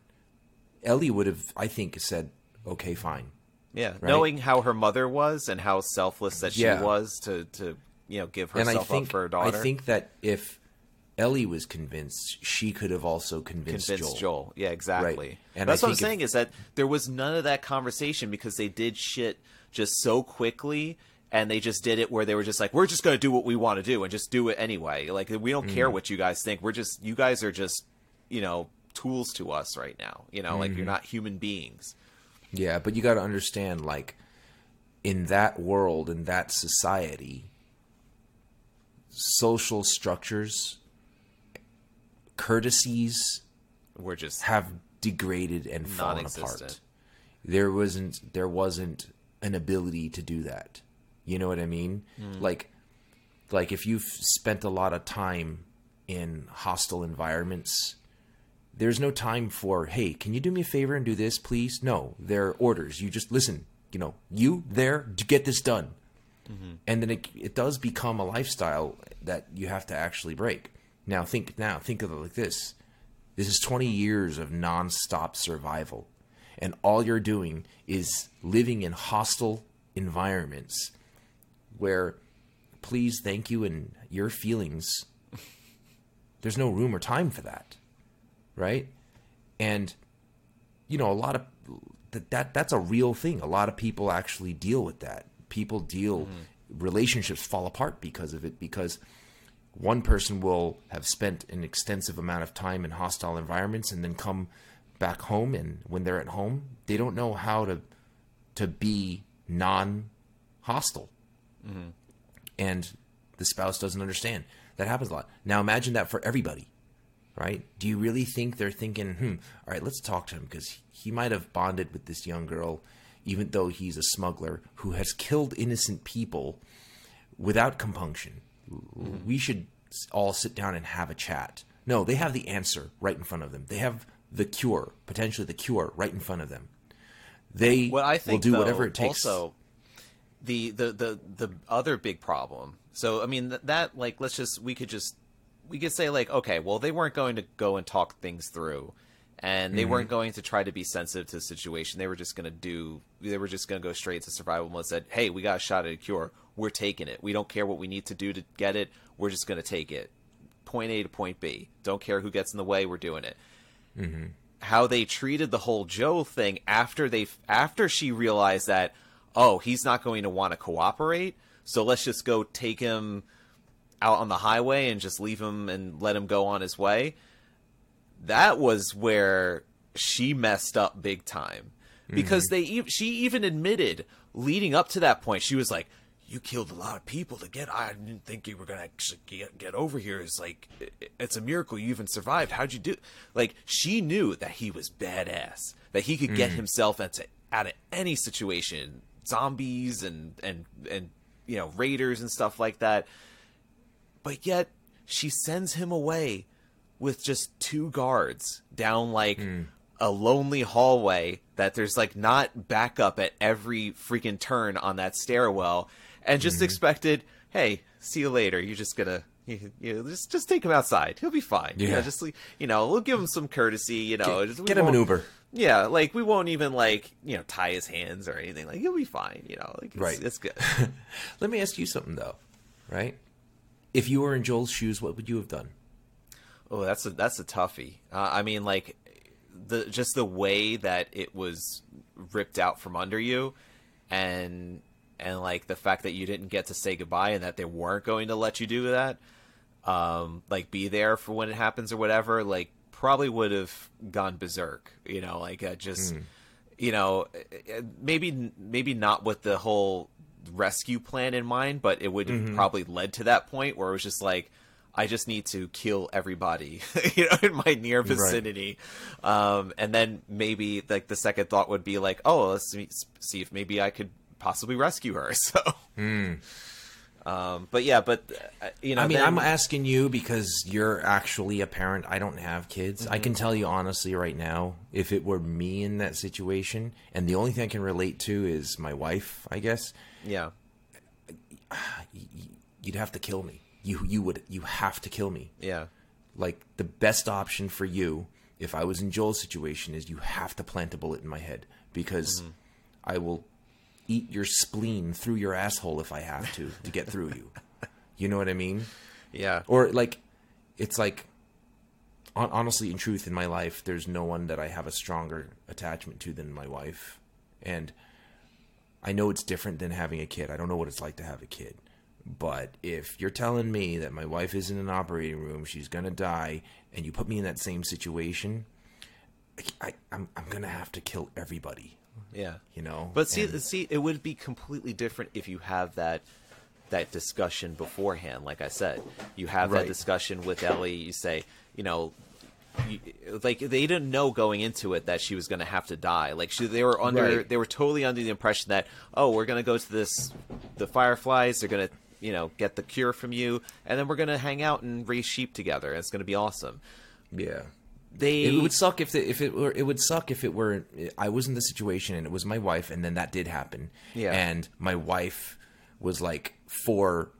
Ellie would have, I think, said, "Okay, fine." Yeah, knowing how her mother was and how selfless that she Yeah. was to to you know give And herself I think up for her daughter. I think that if Ellie was convinced, she could have also convinced, convinced Joel. Joel. Yeah, exactly. Right. And That's I what I'm if- saying is that there was none of that conversation because they did shit just so quickly and they just did it where they were just like, we're just going to do what we want to do and just do it anyway. Like we don't care Mm. what you guys think. We're just you guys are just you know tools to us right now. You know, like Mm-hmm. you're not human beings. Yeah, but you got to understand, like, in that world, in that society, social structures, courtesies We're just have degraded and fallen apart. There wasn't there wasn't an ability to do that. You know what I mean? Hmm. Like like if you've spent a lot of time in hostile environments, there's no time for, hey, can you do me a favor and do this, please? No, there are orders. You just listen, you know, you there to get this done. Mm-hmm. And then it, it does become a lifestyle that you have to actually break. Now think now think of it like this. This is 20 years of nonstop survival. And all you're doing is living in hostile environments where please, thank you, and your feelings, there's no room or time for that. Right? And, you know, a lot of that, that that's a real thing. A lot of people actually deal with that. People deal, mm-hmm. relationships fall apart because of it, because one person will have spent an extensive amount of time in hostile environments and then come back home and when they're at home they don't know how to to be non hostile and the the spouse doesn't understand. That happens a lot. Now imagine that for everybody, right? Do you really think they're thinking, hmm, all right, let's talk to him because he might have bonded with this young girl, even though he's a smuggler who has killed innocent people without compunction. We should all sit down and have a chat. No, they have the answer right in front of them. They have the cure, potentially the cure, right in front of them. They What I think will do though, whatever it takes. Also, the, the the the other big problem. So I mean th- that like let's just we could just we could say like okay, well they weren't going to go and talk things through, and they Mm-hmm. weren't going to try to be sensitive to the situation. They were just going to do. They were just going to go straight to survival mode. Said, hey, we got a shot at a cure. We're taking it. We don't care what we need to do to get it. We're just going to take it. Point A to point B. Don't care who gets in the way. We're doing it mm-hmm. how they treated the whole Joe thing after they after she realized that oh he's not going to want to cooperate so let's just go take him out on the highway and just leave him and let him go on his way that was where she messed up big time because mm-hmm. they she even admitted leading up to that point she was like you killed a lot of people to get i didn't think you were gonna actually get, get over here. It's like it- it's a miracle you even survived. How'd you do like she knew that he was badass that he could get hmm. himself into out of any situation zombies and and and you know raiders and stuff like that. But yet she sends him away with just two guards down like hmm. a lonely hallway that there's like not backup at every freaking turn on that stairwell and just expected hey see you later you're just gonna you, you just just take him outside he'll be fine yeah Yeah. just le- you know we'll give him some courtesy you know just- we Get him an Uber. yeah like we won't even like you know tie his hands or anything like he'll be fine you know like it's, Right. it's good [laughs] Let me ask you something though, right? If you were in Joel's shoes, what would you have done? Oh, that's a that's a toughie. Uh, I mean, like the just the way that it was ripped out from under you, and and like the fact that you didn't get to say goodbye and that they weren't going to let you do that, um, like be there for when it happens or whatever. Like probably would have gone berserk. You know, like uh, just you know maybe maybe not with the whole rescue plan in mind, but it would have probably led to that point where it was just like. I just need to kill everybody, [laughs] you know, in my near vicinity, um, and then maybe like the second thought would be like, oh, let's see, see if maybe I could possibly rescue her. [laughs] So, um, but yeah, but uh, you know, I mean, then- I'm asking you because you're actually a parent. I don't have kids. I Mm-hmm. can tell you honestly right now, if it were me in that situation, and the only thing I can relate to is my wife, I guess, yeah, [sighs] you'd have to kill me. You you would you have to kill me. yeah, Like the best option for you, if I was in Joel's situation, is you have to plant a bullet in my head because Mm-hmm. I will eat your spleen through your asshole if I have to to get through you. You know what I mean? yeah, or like it's like hon- honestly in truth in my life there's no one that i have a stronger attachment to than my wife. And i know it's different than having a kid. I don't know what it's like to have a kid. But if you're telling me that my wife is in an operating room she's gonna die and you put me in that same situation I, I'm, I'm gonna have to kill everybody yeah. you know But see, And- see, it would be completely different if you have that that discussion beforehand. Like I said, you have that discussion with Ellie. You say, you know, you, like they didn't know going into it that she was going to have to die. Like she, they were under, Right. they were totally under the impression that, oh, we're going to go to this, the Fireflies. They're going to, you know, get the cure from you, and then we're going to hang out and raise sheep together. And it's going to be awesome. yeah They It would suck if the, if it were it would suck if it were I was in the situation and it was my wife and then that did happen. Yeah. And my wife was like for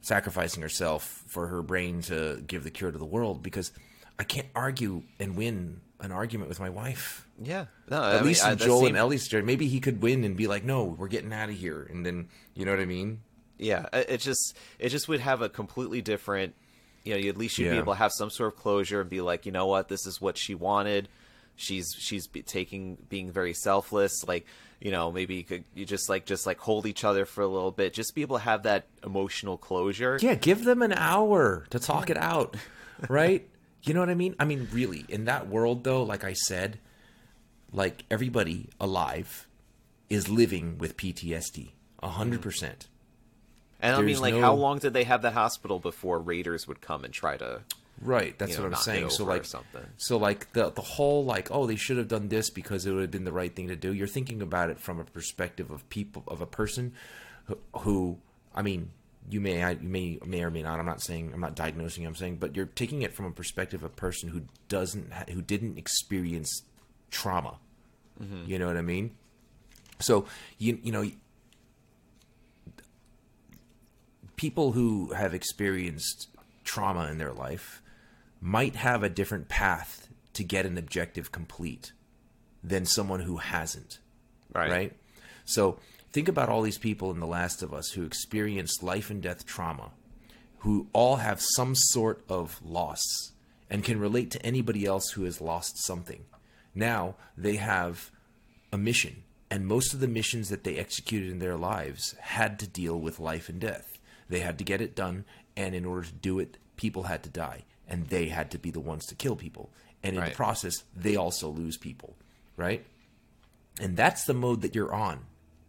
sacrificing herself for her brain to give the cure to the world because I can't argue and win an argument with my wife. yeah, no, At least in Joel and Ellie's story, maybe he could win and be like, "No, we're getting out of here," and then you know what I mean? yeah it just it just would have a completely different you know you at least you'd be able to have some sort of closure and be like you know what this is what she wanted she's she's be taking being very selfless like you know maybe you could you just like just like hold each other for a little bit just be able to have that emotional closure Yeah, give them an hour to talk it out, right? [laughs] You know what I mean? I mean, really, in that world, though, like I said, like everybody alive is living with PTSD, a hundred percent. And I mean, like, no- how long did they have that hospital before raiders would come and try to? Right, that's you know, what I'm saying. So like something. so like the the whole like oh they should have done this because it would have been the right thing to do. You're thinking about it from a perspective of people of a person who, who I mean you may I, you may may or may not. I'm not saying I'm not diagnosing. I'm saying, but you're taking it from a perspective of a person who doesn't ha- who didn't experience trauma. Mm-hmm. You know what I mean? So you you know people who have experienced trauma in their life might have a different path to get an objective complete than someone who hasn't. Right. So think about all these people in The Last of Us who experienced life and death trauma, who all have some sort of loss and can relate to anybody else who has lost something. Now they have a mission, and most of the missions that they executed in their lives had to deal with life and death. They had to get it done, and in order to do it, people had to die, and they had to be the ones to kill people. And in Right. the process, they also lose people, right? and that's the mode that you're on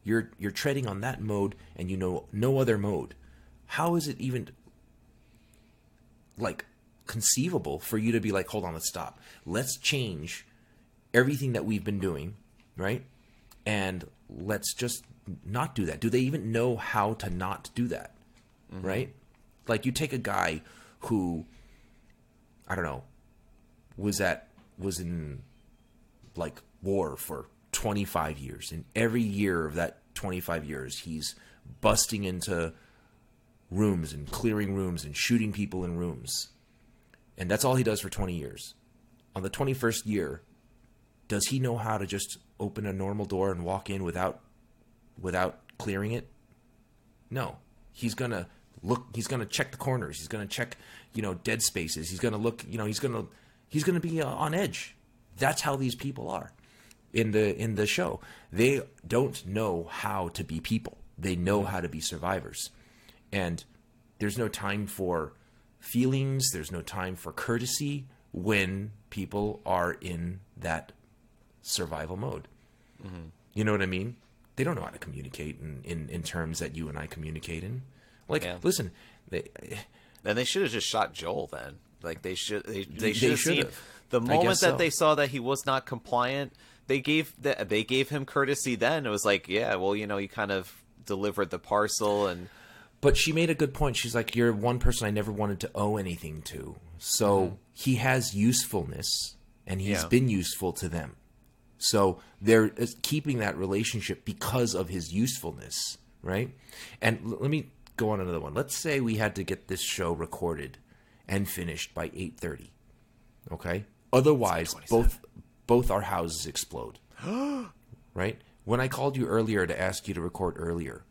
you're you're treading on that mode and you know no other mode how is it even like conceivable for you to be like hold on let's stop let's change everything that we've been doing right and let's just not do that do they even know how to not do that Mm-hmm. right? Like you take a guy who i don't know was at was in like war for 25 years and every year of that 25 years he's busting into rooms and clearing rooms and shooting people in rooms. And that's all he does for 20 years. On the 21st year does he know how to just open a normal door and walk in without without clearing it? No. He's gonna look he's gonna check the corners. He's gonna check you know dead spaces. He's gonna look you know he's gonna he's gonna be uh, on edge. That's how these people are in the in the show. They don't know how to be people. They know how to be survivors. And there's no time for feelings. There's no time for courtesy when people are in that survival mode. You know what i mean? They don't know how to communicate in, in, in terms that you and i communicate in like Yeah. listen they, Then they should have just shot Joel. Then, like they should they, they They should have seen the moment that so. they saw that he was not compliant. They gave the, they gave him courtesy. Then it was like, yeah, well, you know, you kind of delivered the parcel, and But she made a good point. She's like, "You're one person I never wanted to owe anything to." So mm-hmm. he has usefulness, and he's Yeah. been useful to them. So they're keeping that relationship because of his usefulness, right? And l- let me go on another one. Let's say we had to get this show recorded and finished by eight thirty. Okay. Otherwise, both both our houses explode. [gasps] right? When I called you earlier to ask you to record earlier,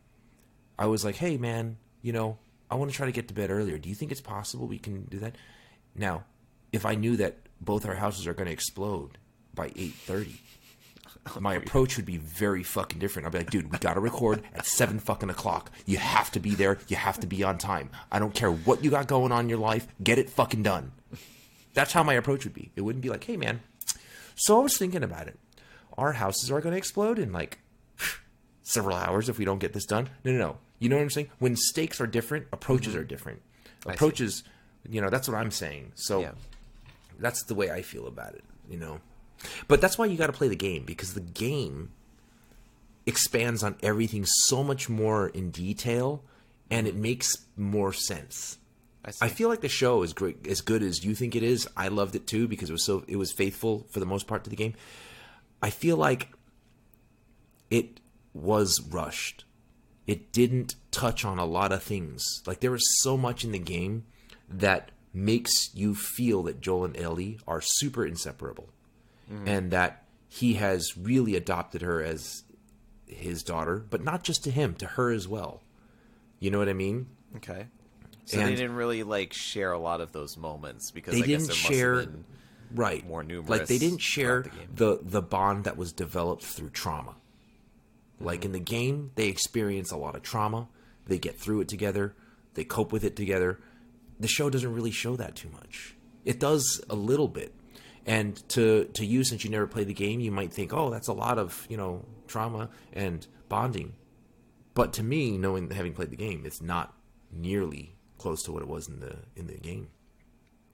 I was like, "Hey, man, you know, I want to try to get to bed earlier. Do you think it's possible we can do that?" Now, if I knew that both our houses are going to explode by eight thirty, my approach would be very fucking different. I'd be like, "Dude, we got to record at seven fucking o'clock. You have to be there. You have to be on time. I don't care what you got going on in your life. Get it fucking done." That's how my approach would be. It wouldn't be like, "Hey, man, so I was thinking about it. Our houses are going to explode in like [sighs] several hours if we don't get this done. No, no, no. You know what I'm saying? When stakes are different, approaches are different. Approaches, you know, that's what I'm saying. So Yeah. that's the way I feel about it, you know. But that's why you got to play the game because the game expands on everything so much more in detail and it makes more sense. I. I feel like the show is great, as good as you think it is. I loved it too because it was so it was faithful for the most part to the game. I feel like it was rushed. It didn't touch on a lot of things. Like there was so much in the game that makes you feel that Joel and Ellie are super inseparable, and that he has really adopted her as his daughter, but not just to him, to her as well. You know what I mean? okay. So they didn't really like share a lot of those moments because they I didn't there must share have been right more numerous. like they didn't share the the the bond that was developed through trauma like Mm-hmm. in the game they experience a lot of trauma they get through it together they cope with it together the show doesn't really show that too much it does a little bit and to to you since you never played the game you might think oh that's a lot of you know trauma and bonding But to me, knowing having played the game, it's not nearly close to what it was in the in the game.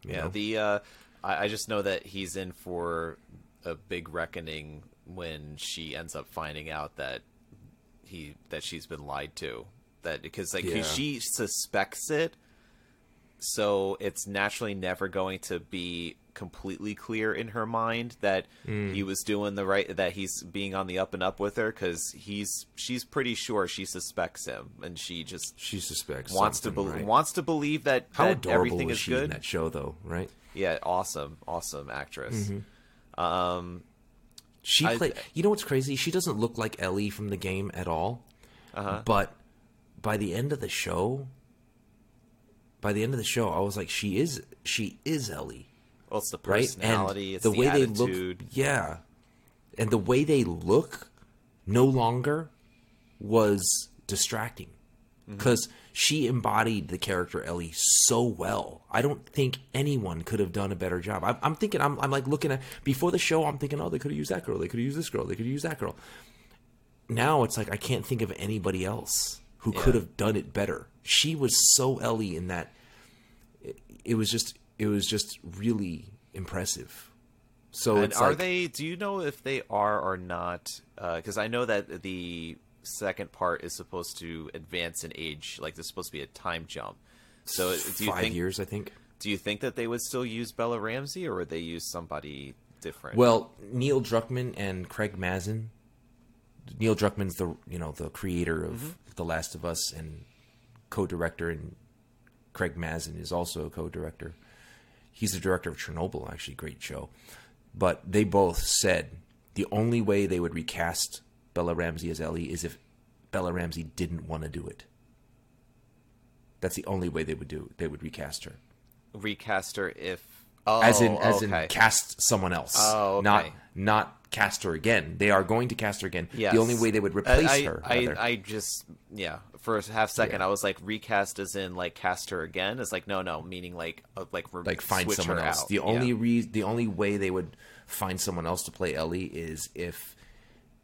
Yeah, know? the uh, I, I just know that he's in for a big reckoning when she ends up finding out that he that she's been lied to. That because like he- Yeah. she suspects it, so it's naturally never going to be completely clear in her mind that Mm. he was doing the right that he's being on the up and up with her because he's she's pretty sure she suspects him and she just she suspects wants to something, bel right? wants to believe that, How that adorable everything is she good in that show, though? Right? yeah, awesome, awesome actress. Um, She played. You know what's crazy? She doesn't look like Ellie from the game at all. Uh-huh. But by the end of the show, by the end of the show, I was like, she is she is Ellie, well, it's the right? personality, and it's the, the, way attitude. they look, yeah, and the way they look, no longer was distracting Mm-hmm. because she embodied the character Ellie so well. I don't think anyone could have done a better job. I'm, I'm thinking, I'm, I'm like looking at before the show. I'm thinking, oh, they could have used that girl. They could have used this girl. They could have used that girl. Now it's like I can't think of anybody else who could have done it better. She was so Ellie in that. It, it was just, it was just really impressive. So And it's are like, they? Do you know if they are or not? Because I know that the second part is supposed to advance in age. Like there's supposed to be a time jump. So do you five think? years? I think. Do you think that they would still use Bella Ramsey, or would they use somebody different? Well, Neil Druckmann and Craig Mazin. Neil Druckmann's the you know the creator of Mm-hmm. The Last of Us and co-director, and Craig Mazin is also a co-director. He's the director of Chernobyl, actually, great show. But they both said the only way they would recast Bella Ramsey as Ellie is if Bella Ramsey didn't want to do it. That's the only way they would do. They would recast her, recast her if. Oh, as in as okay. in cast someone else. Oh, okay. not not cast her again. They are going to cast her again. Yes. The only way they would replace I, her. I, rather. I just yeah. For a half second, Yeah. I was like recast as in like cast her again. It's like no, no, meaning like uh, like re- like find someone else. out. The Yeah. only re- the only way they would find someone else to play Ellie is if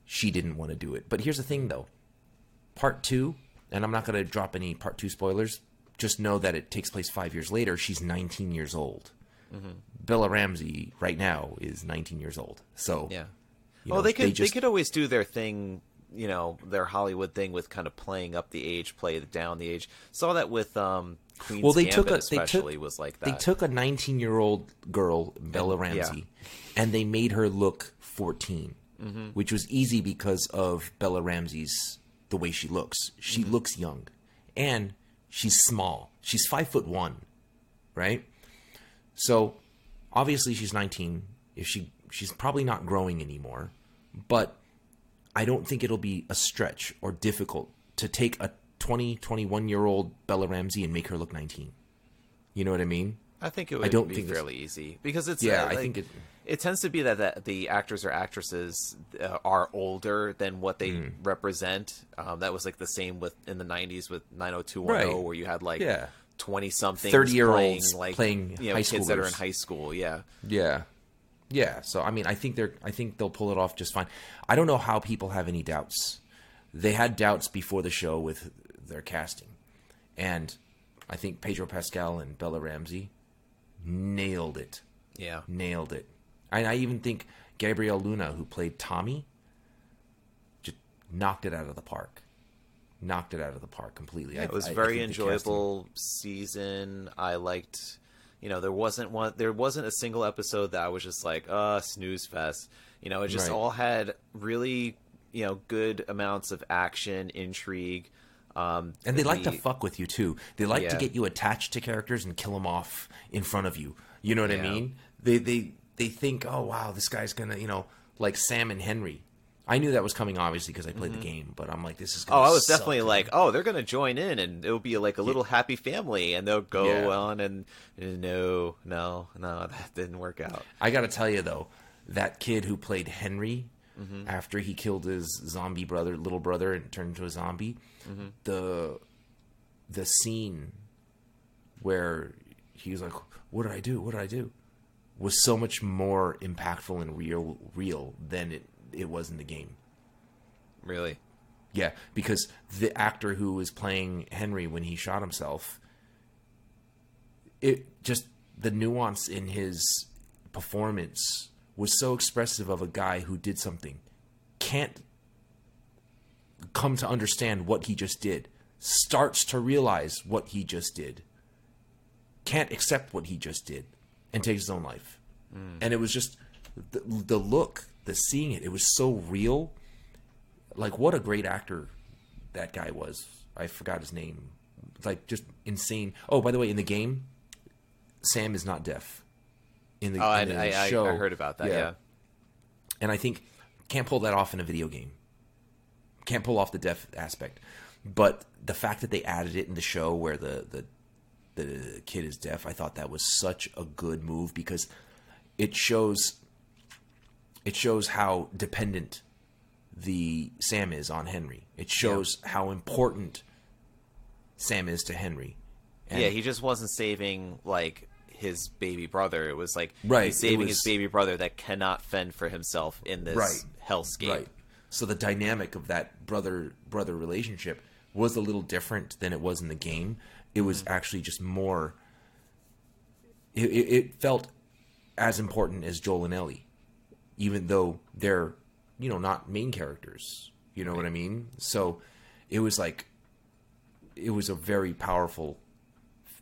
she didn't want to do it. But here's the thing though. Part 2, and I'm not going to drop any part 2 spoilers, just know that it takes place 5 years later. She's 19 years old. Mm-hmm. Bella Ramsey right now is 19 years old. So yeah. You well, know, they could they, just- could always do their thing, you know, their Hollywood thing with kind of playing up the age, play down the age. Saw that with um Queen's well, they Gambit took a they especially took, was like They took a 19 year old girl, Bella And- yeah. Ramsey, and they made her look 14, Mm-hmm. which was easy because of Bella Ramsey's the way she looks. She Mm-hmm. looks young, and she's small. She's five foot one, right? So obviously she's 19. If she she's probably not growing anymore, but I don't think it'll be a stretch or difficult to take a 20, 21 year old Bella Ramsey and make her look 19. You know what I mean? I think it would I don't be think it's- fairly easy because it's Yeah, uh, I think it- it tends to be that, that the actors or actresses uh, are older than what they Hmm. represent. Um, that was like the same with in the '90s with 90210, Right. where you had like Yeah. 20 something 30-years like playing you know, high kids that are in high school. Yeah, Yeah. Yeah. So I mean I think they're I think they'll pull it off just fine. I don't know how people have any doubts. They had doubts before the show with their casting. And I think Pedro Pascal and Bella Ramsey nailed it. yeah. nailed it. And I even think Gabriel Luna, who played Tommy, just knocked it out of the park. Knocked it out of the park completely. I- It was I- I very think the casting- enjoyable season. I liked, you know, there wasn't one, there wasn't a single episode that I was just like, uh, snooze fest. You know, it just Right. all had really, you know, good amounts of action, intrigue. Um, And they like to fuck with you too. They like to get you attached to characters and kill them off in front of you. You know what I mean? They they they think, oh wow, this guy's gonna, you know, like Sam and Henry. I knew that was coming obviously because I played the game, but I'm like, this is. Oh, I was definitely like, oh, they're gonna join in, and it'll be like a little happy family, and they'll go Yeah. on, and, no, no, no, [laughs] that didn't work out. I got to tell you though, that kid who played Henry Mm-hmm. after he killed his zombie brother, little brother, and turned into a zombie, Mm-hmm. the the scene where he was like, "What did I do? What did I do?" was so much more impactful and real, real than it it was in the game. Really, Yeah, because the actor who was playing Henry when he shot himself, it just the nuance in his performance was so expressive of a guy who did something, can't come to understand what he just did, starts to realize what he just did, can't accept what he just did, and takes his own life. Hmm. And it was just the, the look, the seeing it, it was so real. Like, what a great actor that guy was. I forgot his name. It's Like, just insane. Oh, by the way, in the game, Sam is not deaf. In the, Oh, I, in the I, I, show, I heard about that. Yeah. and I think can't pull that off in a video game. Can't pull off the deaf aspect, but the fact that they added it in the show where the the the kid is deaf, I thought that was such a good move because it shows it shows how dependent the Sam is on Henry. It shows how important Sam is to Henry. And- yeah, he just wasn't saving like his baby brother. It was like Right, he's saving was- his baby brother that cannot fend for himself in this Right. hellscape. Right. So the dynamic of that brother brother relationship was a little different than it was in the game. It was mm-hmm. actually just more. It, it, it felt as important as Joel and Ellie, even though they're you know not main characters. You know what I mean? So it was like it was a very powerful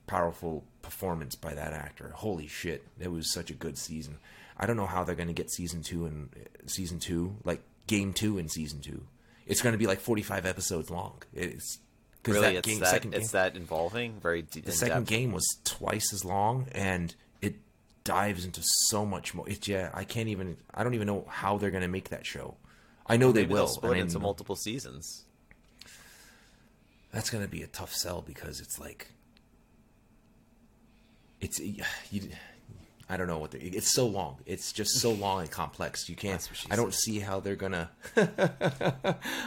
powerful performance by that actor. Holy shit, it was such a good season. I don't know how they're going to get season two and uh, season two, like game two and season two. It's going to be like forty five episodes long. It's because Really, that it's game, that second it's game, that involving, very d- the second game was twice as long, and dives into so much more. It's yeah, I can't even. I don't even know how they're going to make that show. I know they will. split I into multiple seasons. that's going to be a tough sell because it's like it's you, I don't know what it's so long. It's just so [laughs] long and complex. You can't. I don't see how they're gonna. [laughs]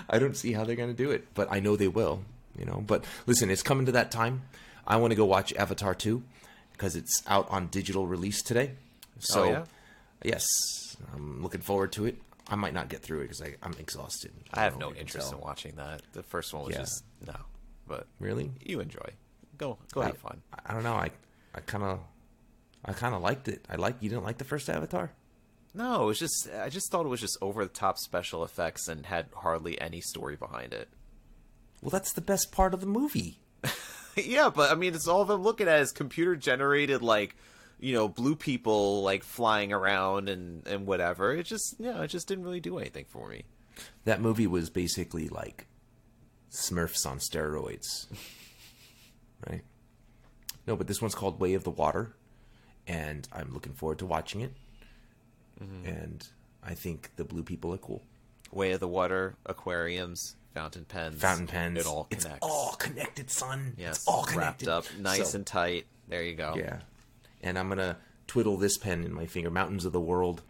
I don't see how they're gonna do it, but I know they will. You know. But listen, it's coming to that time. I want to go watch Avatar two because it's out on digital release today. Oh, so, Oh, yeah? yes, I'm looking forward to it. I might not get through it because I'm exhausted. I have no know, you can interest in watching that. The first one was Yeah. just no, but Really? you enjoy. Go go have fun. I don't know. I I kind of I kind of liked it. I like you didn't like the first Avatar. No, it was just I just thought it was just over the top special effects and had hardly any story behind it. Well, that's the best part of the movie. [laughs] yeah, but I mean, it's all I'm looking at is computer generated like you know blue people like flying around and and whatever. It just yeah, it just didn't really do anything for me. That movie was basically like Smurfs on steroids, right? No, but this one's called Way of the Water, and I'm looking forward to watching it. Mm-hmm. And I think the blue people are cool. Way of the Water, aquariums, fountain pens, Fountain pens. It all It's all connected, son. yes, it's all wrapped connected. up, nice So- and tight. There you go. Yeah. And I'm going to twiddle this pen in my finger, Mountains of the World,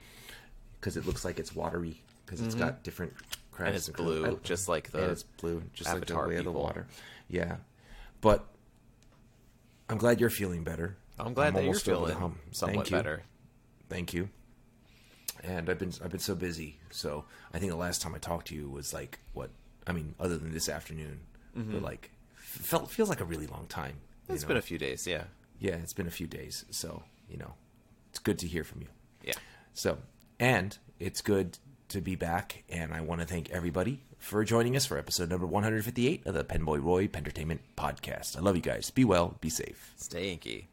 because it looks like it's watery, because it's got mm-hmm. different cracks. And it's curves. blue, I- just like the and it's blue, just like the way of the water. Yeah. But I'm glad you're feeling better. I'm glad that you're almost over the feeling somewhat Thank you. better. Thank you. And I've been I've been so busy, so I think the last time I talked to you was like what I mean, other than this afternoon, but like felt feels like a really long time. Mm-hmm. It's know? been a few days, yeah. yeah, it's been a few days, so you know, it's good to hear from you. Yeah. So, and it's good to be back, and I want to thank everybody for joining us for episode number 158 of the Penboy Roy Pentertainment Podcast. I love you guys. Be well, be safe. Stay inky.